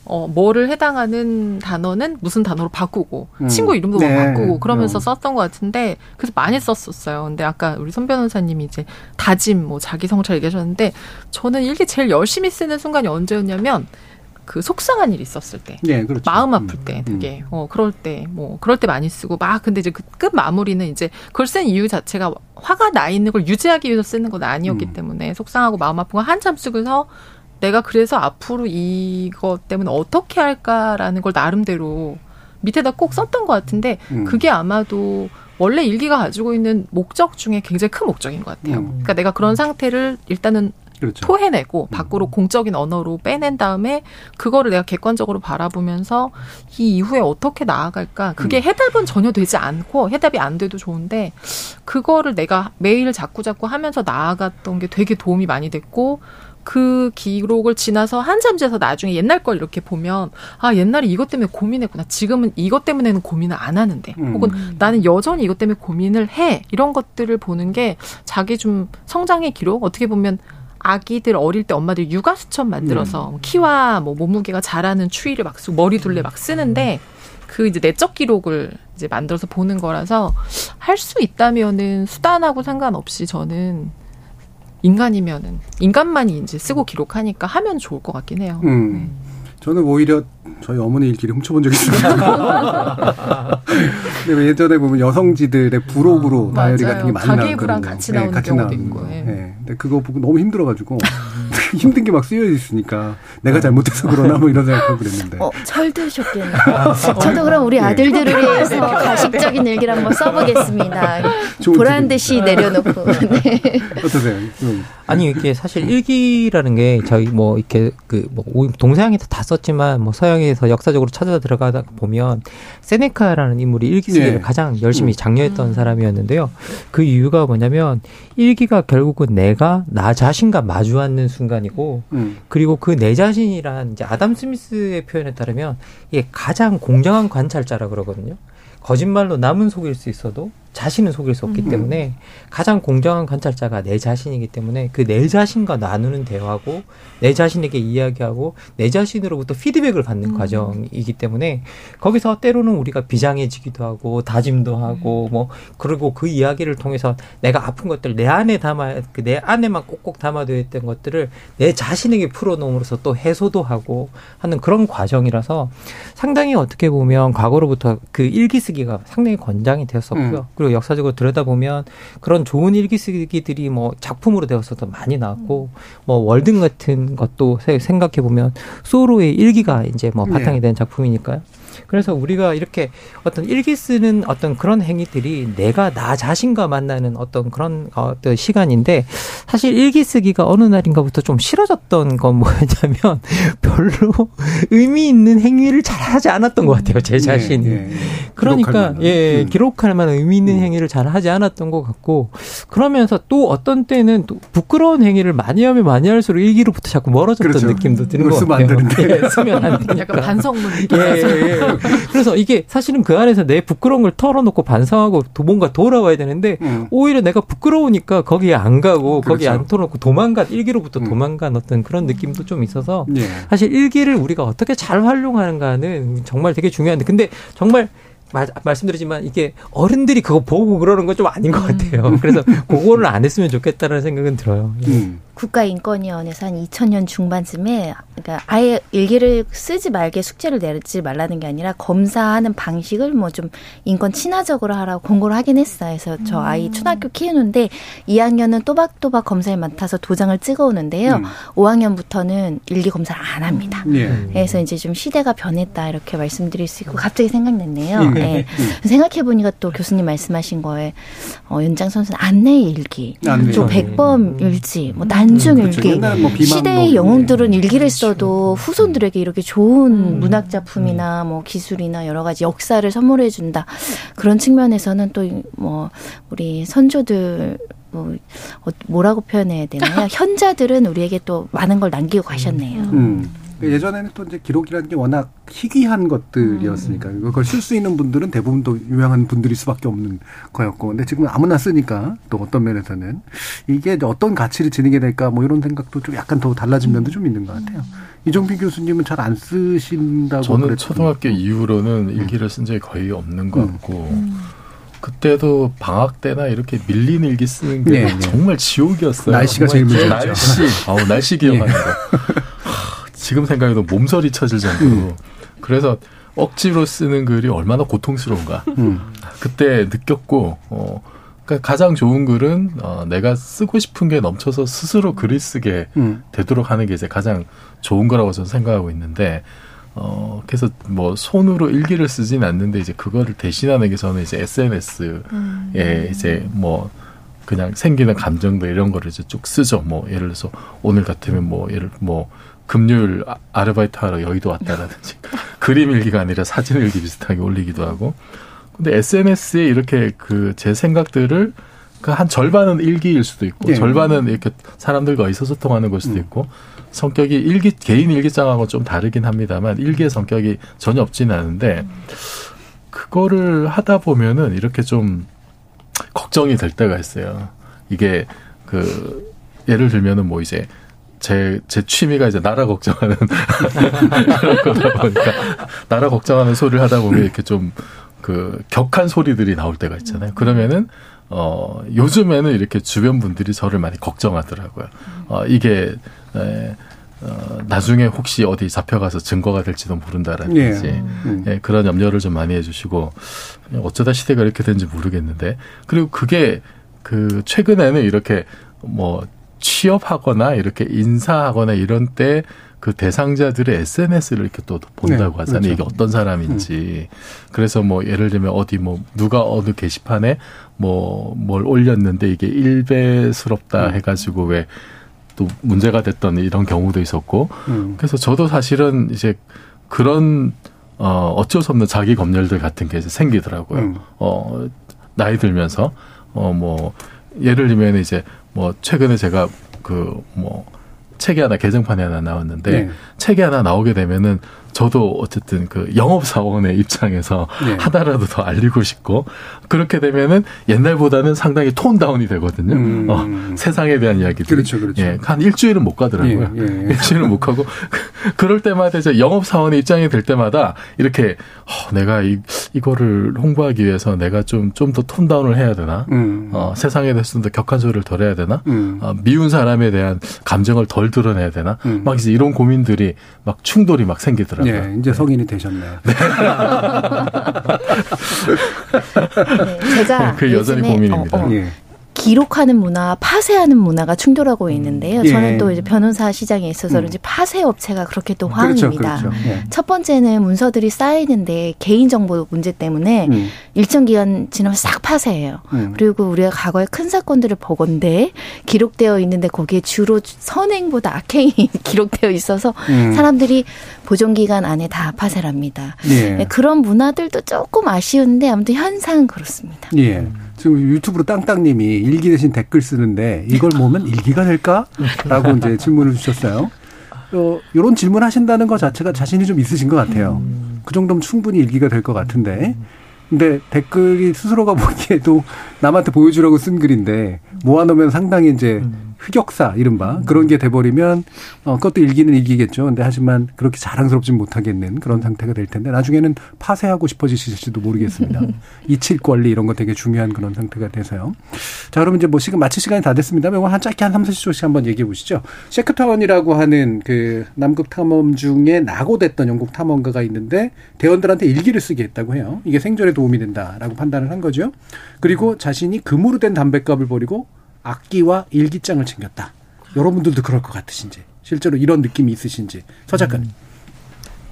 어, 뭐를 해당하는 단어는 무슨 단어로 바꾸고, 음. 친구 이름도 네. 바꾸고, 그러면서 음. 썼던 것 같은데, 그래서 많이 썼었어요. 근데 아까 우리 손 변호사님이 이제 다짐, 뭐 자기 성찰 얘기하셨는데, 저는 일기 제일 열심히 쓰는 순간이 언제였냐면, 그 속상한 일이 있었을 때. 예, 그렇죠. 마음 아플 때, 되게, 어, 그럴 때, 뭐, 그럴 때 많이 쓰고, 막, 근데 이제 그 끝 마무리는 이제, 그걸 쓴 이유 자체가 화가 나 있는 걸 유지하기 위해서 쓰는 건 아니었기 음. 때문에, 속상하고 마음 아픈 거 한참 쓰고서, 내가 그래서 앞으로 이것 때문에 어떻게 할까라는 걸 나름대로 밑에다 꼭 썼던 것 같은데, 음. 그게 아마도, 원래 일기가 가지고 있는 목적 중에 굉장히 큰 목적인 것 같아요. 음. 그러니까 내가 그런 상태를 일단은 그렇죠. 토해내고 밖으로 공적인 언어로 빼낸 다음에 그거를 내가 객관적으로 바라보면서 이 이후에 어떻게 나아갈까 그게 해답은 전혀 되지 않고 해답이 안 돼도 좋은데 그거를 내가 매일 자꾸 자꾸 하면서 나아갔던 게 되게 도움이 많이 됐고 그 기록을 지나서 한참 지나서 나중에 옛날 걸 이렇게 보면 아 옛날에 이것 때문에 고민했구나. 지금은 이것 때문에는 고민을 안 하는데. 음. 혹은 나는 여전히 이것 때문에 고민을 해. 이런 것들을 보는 게 자기 좀 성장의 기록 어떻게 보면 아기들 어릴 때 엄마들이 육아 수첩 만들어서 음. 키와 뭐 몸무게가 자라는 추이를 막 쓰고 머리 둘레 막 쓰는데 그 이제 내적 기록을 이제 만들어서 보는 거라서 할 수 있다면은 수단하고 상관없이 저는 인간이면은 인간만이 이제 쓰고 기록하니까 하면 좋을 것 같긴 해요. 음. 저는 오히려 저희 어머니 일기를 훔쳐본 적이 있습니다. 근데 예전에 보면 여성지들의 부록으로 다이어리 맞아요. 같은 게 많이 가계부랑 나왔거든요. 같이 나오는 경우도 나오는 있고, 거. 예. 예. 근데 그거 보고 너무 힘들어가지고 힘든 게 막 쓰여 있으니까 내가 잘못해서 그러나 뭐 이런 생각하고 그랬는데. 어, 철드셨겠네요. 저도 그럼 우리 네. 아들들을 위해서 가식적인 일기를 한번 써보겠습니다. 보란 듯이 내려놓고. 네. 어떠세요? 음. 아니 이게 사실 일기라는 게 저희 뭐 이렇게 그뭐 동서양에서 다 썼지만 뭐 서양에 서 역사적으로 찾아 들어가다 보면 세네카라는 인물이 일기 쓰기를 네. 가장 열심히 음. 장려했던 사람이었는데요. 그 이유가 뭐냐면 일기가 결국은 내가 나 자신과 마주 앉는 순간이고 음. 그리고 그 내 자신이란 이제 아담 스미스의 표현에 따르면 이게 가장 공정한 관찰자라 그러거든요. 거짓말로 남은 속일 수 있어도 자신은 속일 수 없기 음. 때문에 가장 공정한 관찰자가 내 자신이기 때문에 그 내 자신과 나누는 대화고 내 자신에게 이야기하고 내 자신으로부터 피드백을 받는 음. 과정이기 때문에 거기서 때로는 우리가 비장해지기도 하고 다짐도 음. 하고 뭐 그리고 그 이야기를 통해서 내가 아픈 것들 내 안에 담아 그 내 안에만 꼭꼭 담아두어 있던 것들을 내 자신에게 풀어놓음으로써 또 해소도 하고 하는 그런 과정이라서 상당히 어떻게 보면 과거로부터 그 일기 쓰기가 상당히 권장이 되었었고요. 음. 그리고 역사적으로 들여다보면 그런 좋은 일기 쓰기들이 뭐 작품으로 되어서도 많이 나왔고 뭐 월등 같은 것도 생각해 보면 소로의 일기가 이제 뭐 바탕이 네. 된 작품이니까요. 그래서 우리가 이렇게 어떤 일기 쓰는 어떤 그런 행위들이 내가 나 자신과 만나는 어떤 그런 어떤 시간인데 사실 일기 쓰기가 어느 날인가부터 좀 싫어졌던 건 뭐였냐면 별로 의미 있는 행위를 잘 하지 않았던 것 같아요 제 자신이. 예, 예. 그러니까 기록할 만한. 예 음. 기록할 만한 의미 있는 행위를 잘 하지 않았던 것 같고 그러면서 또 어떤 때는 또 부끄러운 행위를 많이 하면 많이 할수록 일기로부터 자꾸 멀어졌던 그렇죠. 느낌도 드는 것 쓰면 안 같아요. 되는데. 예, 쓰면 안 되니까. 약간 반성문 예, 예, 예. 그래서 이게 사실은 그 안에서 내 부끄러운 걸 털어놓고 반성하고 도- 뭔가 돌아와야 되는데 오히려 내가 부끄러우니까 거기에 안 가고 거기에 음. 그렇죠. 음. 안 털어놓고 도망간 일기로부터 도망간 어떤 그런 느낌도 좀 있어서 예. 사실 일기를 우리가 어떻게 잘 활용하는가는 정말 되게 중요한데 근데 정말 말, 말씀드리지만 이게 어른들이 그거 보고 그러는 건 좀 아닌 것 같아요. 그래서 그거를 안 했으면 좋겠다는 생각은 들어요. 음. 국가인권위원회에서 한 2000년 중반쯤에 그러니까 아예 일기를 쓰지 말게 숙제를 내지 말라는 게 아니라 검사하는 방식을 뭐 좀 인권 친화적으로 하라고 공고를 하긴 했어요. 그래서 저 아이 초등학교 키우는데 2학년은 또박또박 검사에 맡아서 도장을 찍어 오는데요. 음. 5학년부터는 일기 검사를 안 합니다. 예. 그래서 이제 좀 시대가 변했다 이렇게 말씀드릴 수 있고 갑자기 생각났네요. 예. 예. 음. 생각해 보니까 또 교수님 말씀하신 거에 어, 연장 선수는 안내 일기, 안내 또. 백범 일지, 뭐 난중 음, 그렇죠. 일기. 옛날에 뭐 비만 시대의 뭐 영웅들은 일기를 써도 후손들에게 이렇게 좋은 문학 작품이나 뭐 기술이나 여러 가지 역사를 선물해 준다. 그런 측면에서는 또 뭐 우리 선조들 뭐 어, 뭐라고 표현해야 되나요? 현자들은 우리에게 또 많은 걸 남기고 가셨네요. 음. 예전에는 또 이제 기록이라는 게 워낙 희귀한 것들이었으니까 그걸 쓸 수 있는 분들은 대부분 또 유명한 분들일 수밖에 없는 거였고 근데 지금 아무나 쓰니까 또 어떤 면에서는 이게 이제 어떤 가치를 지니게 될까 뭐 이런 생각도 좀 약간 더 달라진 면도 좀 있는 것 같아요. 이종필 교수님은 잘 안 쓰신다고 저는 그랬던- 초등학교 이후로는 일기를 쓴 적이 거의 없는 것 같고 그때도 방학 때나 이렇게 밀린 일기 쓰는 게 네, 네. 정말 지옥이었어요. 날씨가 정말 제일 문제였죠. 날씨, 아우 날씨 기억하는 거. 하, 지금 생각해도 몸서리 쳐질 정도로. 음. 그래서 억지로 쓰는 글이 얼마나 고통스러운가. 음. 그때 느꼈고 어. 그러니까 가장 좋은 글은 어, 내가 쓰고 싶은 게 넘쳐서 스스로 글을 쓰게 음. 되도록 하는 게 이제 가장 좋은 거라고 저는 생각하고 있는데 어 그래서 뭐 손으로 일기를 쓰진 않는데 이제 그거를 대신하는 게 저는 이제 SNS에 이제 뭐 그냥 생기는 감정들 이런 거를 이제 쭉 쓰죠. 뭐 예를 들어서 오늘 같으면 뭐 예를 뭐 금요일 아- 아르바이트 하러 여의도 왔다라든지 그림 일기가 아니라 사진 일기 비슷하게 올리기도 하고 근데 SNS에 이렇게 그 제 생각들을 그 한 절반은 일기일 수도 있고 예. 절반은 이렇게 사람들과 의사소통하는 걸 수도 있고 성격이 일기 개인 일기장하고 좀 다르긴 합니다만 일기의 성격이 전혀 없지는 않은데 그거를 하다 보면은 이렇게 좀 걱정이 될 때가 있어요. 이게 그 예를 들면은 뭐 이제 제, 제 취미가 이제 나라 걱정하는 그런 거다 보니까 나라 걱정하는 소리를 하다 보면 이렇게 좀 그 격한 소리들이 나올 때가 있잖아요. 그러면은 어 요즘에는 이렇게 주변 분들이 저를 많이 걱정하더라고요. 어 이게 에, 어, 나중에 혹시 어디 잡혀가서 증거가 될지도 모른다라든지 예. 음. 예, 그런 염려를 좀 많이 해주시고 어쩌다 시대가 이렇게 된지 모르겠는데 그리고 그게 그 최근에는 이렇게 뭐 취업하거나 이렇게 인사하거나 이런 때 그 대상자들의 SNS를 이렇게 또 본다고 네, 하잖아요. 그렇죠. 이게 어떤 사람인지. 그래서 뭐 예를 들면 어디 뭐 누가 어느 게시판에 뭐 뭘 올렸는데 이게 일배스럽다 음. 해가지고 왜 또 문제가 됐던 이런 경우도 있었고 음. 그래서 저도 사실은 이제 그런 어 어쩔 수 없는 자기 검열들 같은 게 이제 생기더라고요. 음. 어 나이 들면서 어뭐 예를 들면 이제 뭐 최근에 제가 그뭐 책이 하나 개정판이 하나 나왔는데 네. 책이 하나 나오게 되면은 저도 어쨌든 그 영업사원의 입장에서 네. 하나라도 더 알리고 싶고 그렇게 되면은 옛날보다는 상당히 톤 다운이 되거든요. 음. 어, 세상에 대한 이야기들. 그렇죠, 그렇죠. 예, 한 일주일은 못 가더라고요. 예, 예. 일주일은 못 가고 그럴 때마다 이제 영업사원의 입장이 될 때마다 이렇게 어, 내가 이 이거를 홍보하기 위해서 내가 좀 좀 더 톤 다운을 해야 되나? 음. 어, 세상에 대해서 좀 더 격한 소리를 덜 해야 되나? 음. 어, 미운 사람에 대한 감정을 덜 드러내야 되나? 음. 막 이제 이런 고민들이 막 충돌이 막 생기더라고요. 예, 이제 성인이 되셨네요. 네, 제가 그 여전히 고민입니다. 어, 어, 예. 기록하는 문화, 파쇄하는 문화가 충돌하고 있는데요. 예. 저는 또 이제 변호사 시장에 있어서 그런지 파쇄 업체가 그렇게 또 그렇죠, 화합니다. 그렇죠. 예. 첫 번째는 문서들이 쌓이는데 개인 정보 문제 때문에 음. 일정 기간 지나면 싹 파쇄해요. 음. 그리고 우리가 과거에 큰 사건들을 보건데 기록되어 있는데 거기에 주로 선행보다 악행이 기록되어 있어서 음. 사람들이 보존 기간 안에 다 파쇄를 합니다. 예. 네, 그런 문화들도 조금 아쉬운데 아무튼 현상은 그렇습니다. 예. 지금 유튜브로 땅땅님이 일기 대신 댓글 쓰는데 이걸 모으면 일기가 될까? 라고 이제 질문을 주셨어요. 어, 이런 질문 하신다는 것 자체가 자신이 좀 있으신 것 같아요. 그 정도면 충분히 일기가 될 것 같은데. 근데 댓글이 스스로가 보기에도 남한테 보여주라고 쓴 글인데 모아놓으면 상당히 이제 흑역사 이른바 그런 게 돼버리면 어 그것도 일기는 일기겠죠. 근데 하지만 그렇게 자랑스럽진 못하겠는 그런 상태가 될 텐데 나중에는 파쇄하고 싶어지실지도 모르겠습니다. 이칠 권리 이런 거 되게 중요한 그런 상태가 돼서요. 자 그러면 이제 뭐 시간 마칠 시간이 다 됐습니다. 이거 한 짧게 한 3, 40초씩 한번 얘기해 보시죠. 셰크타원이라고 하는 그 남극 탐험 중에 낙오됐던 영국 탐험가가 있는데 대원들한테 일기를 쓰게 했다고 해요. 이게 생존에 도움이 된다라고 판단을 한 거죠. 그리고 자신이 금으로 된 담뱃값을 버리고 악기와 일기장을 챙겼다. 여러분들도 그럴 것 같으신지 실제로 이런 느낌이 있으신지 서 작가님.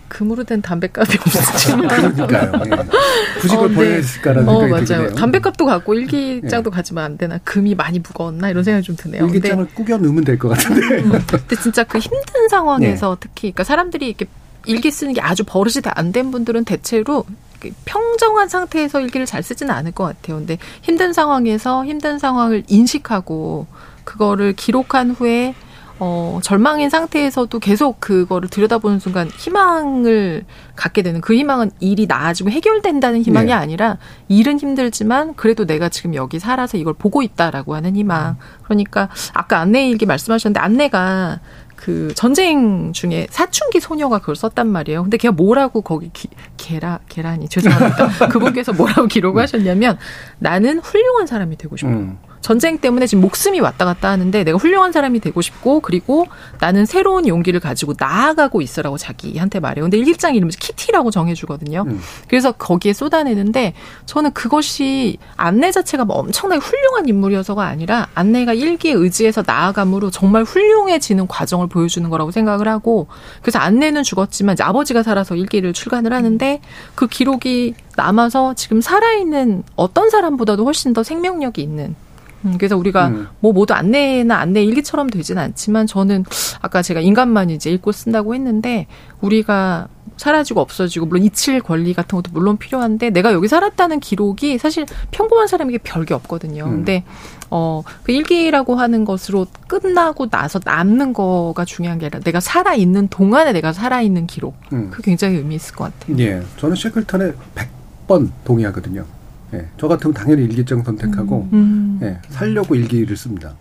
금으로 된 담배값이 없었지만 그러니까요. 예. 굳이 그걸 어, 버려야 네. 어, 생각이 맞아요. 해요. 담배값도 갖고 일기장도 가지면 안 되나 금이 많이 무거웠나 이런 생각이 좀 드네요. 근데 일기장을 꾸겨 넣으면 될 것 같은데. 근데 진짜 그 힘든 상황에서 특히 그러니까 사람들이 이렇게 일기 쓰는 게 아주 버릇이 안된 분들은 대체로 평정한 상태에서 일기를 잘 쓰지는 않을 것 같아요. 근데 힘든 상황에서 힘든 상황을 인식하고 그거를 기록한 후에 어, 절망인 상태에서도 계속 그거를 들여다보는 순간 희망을 갖게 되는 그 희망은 일이 나아지고 해결된다는 희망이 네. 아니라 일은 힘들지만 그래도 내가 지금 여기 살아서 이걸 보고 있다라고 하는 희망. 그러니까 아까 안내 일기 말씀하셨는데 안내가 그 전쟁 중에 사춘기 소녀가 그걸 썼단 말이에요. 근데 걔가 뭐라고 거기 기, 계라 계란이 죄송합니다. 그분께서 뭐라고 기록을 하셨냐면 나는 훌륭한 사람이 되고 싶어. 음. 전쟁 때문에 지금 목숨이 왔다 갔다 하는데 내가 훌륭한 사람이 되고 싶고 그리고 나는 새로운 용기를 가지고 나아가고 있어라고 자기한테 말해요. 근데 일기장 이름이 키티라고 정해주거든요. 그래서 거기에 쏟아내는데 저는 그것이 안내 자체가 뭐 엄청나게 훌륭한 인물이어서가 아니라 안내가 일기에 의지해서 나아감으로 정말 훌륭해지는 과정을 보여주는 거라고 생각을 하고 그래서 안내는 죽었지만 이제 아버지가 살아서 일기를 출간을 하는데 그 기록이 남아서 지금 살아있는 어떤 사람보다도 훨씬 더 생명력이 있는 음, 그래서 우리가 음. 뭐 모두 안내나 안내 일기처럼 되지는 않지만 저는 아까 제가 인간만 이제 읽고 쓴다고 했는데 우리가 사라지고 없어지고 물론 이칠 권리 같은 것도 물론 필요한데 내가 여기 살았다는 기록이 사실 평범한 사람에게 별게 없거든요. 음. 근데 어, 그 일기라고 하는 것으로 끝나고 나서 남는 거가 중요한 게 아니라 내가 살아 있는 동안에 내가 살아 있는 기록. 음. 그 굉장히 의미 있을 것 같아요. 예, 저는 셰클턴에 100번 동의하거든요. 예, 저 같으면 당연히 일기장 선택하고 음. 예, 살려고 일기를 씁니다.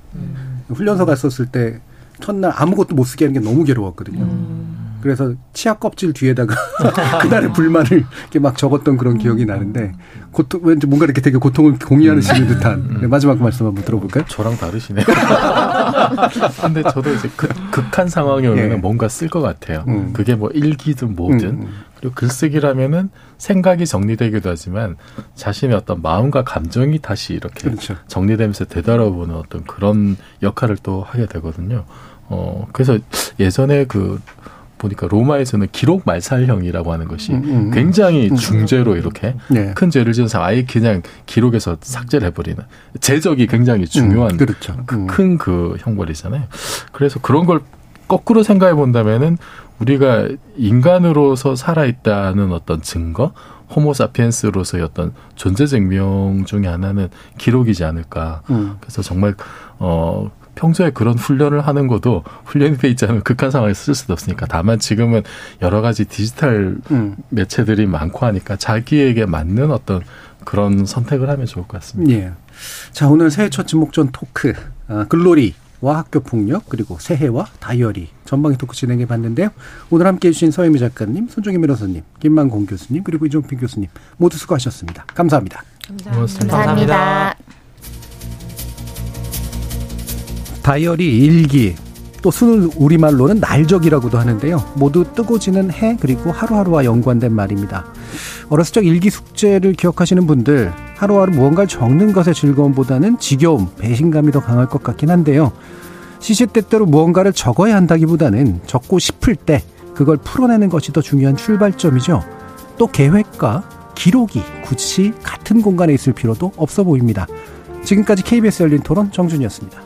훈련소 갔었을 때 첫날 아무것도 못 쓰게 하는 게 너무 괴로웠거든요. 그래서 치아 껍질 뒤에다가 그날의 불만을 이렇게 막 적었던 그런 기억이 나는데 고통 왠지 뭔가 이렇게 되게 고통을 공유하시는 듯한 네, 마지막 말씀 한번 들어볼까요? 저랑 다르시네요. 근데 저도 이제 극, 극한 상황이 오면 예. 은 뭔가 쓸 것 같아요. 음. 그게 뭐 일기든 뭐든. 음, 음. 글쓰기라면은 생각이 정리되기도 하지만 자신의 어떤 마음과 감정이 다시 이렇게 그렇죠. 정리되면서 되돌아보는 어떤 그런 역할을 또 하게 되거든요. 어, 그래서 예전에 그 보니까 로마에서는 기록 말살형이라고 하는 것이 음, 음. 굉장히 음. 중죄로 이렇게 네. 큰 죄를 지은 사람 아예 그냥 기록에서 삭제를 해버리는 제적이 굉장히 중요한 음, 그렇죠. 음. 큰그 형벌이잖아요. 그래서 그런 걸 거꾸로 생각해 본다면은 우리가 인간으로서 살아있다는 어떤 증거, 호모사피엔스로서의 어떤 존재 증명 중에 하나는 기록이지 않을까. 음. 그래서 정말 어 평소에 그런 훈련을 하는 것도 훈련이 돼 있지 않으면 극한 상황에 쓸 수도 없으니까 다만 지금은 여러 가지 디지털 음. 매체들이 많고 하니까 자기에게 맞는 어떤 그런 선택을 하면 좋을 것 같습니다. 예. 자, 오늘 새해 첫 지목전 토크, 아, 글로리 와 학교 폭력, 그리고 새해와 다이어리, 전방위 토크 진행해 봤는데요. 오늘 함께 해주신 서혜미 작가님, 손종희 변호사님, 김만공 교수님, 그리고 이종필 교수님, 모두 수고하셨습니다. 감사합니다. 고맙습니다. 감사합니다. 다이어리, 일기, 또순 우리말로는 날적이라고도 하는데요. 모두 뜨고 지는 해 그리고 하루하루와 연관된 말입니다. 어렸을 적 일기 숙제를 기억하시는 분들 하루하루 무언가를 적는 것의 즐거움보다는 지겨움, 배신감이 더 강할 것 같긴 한데요. 시시때때로 무언가를 적어야 한다기보다는 적고 싶을 때 그걸 풀어내는 것이 더 중요한 출발점이죠. 또 계획과 기록이 굳이 같은 공간에 있을 필요도 없어 보입니다. 지금까지 KBS 열린 토론 정준이었습니다.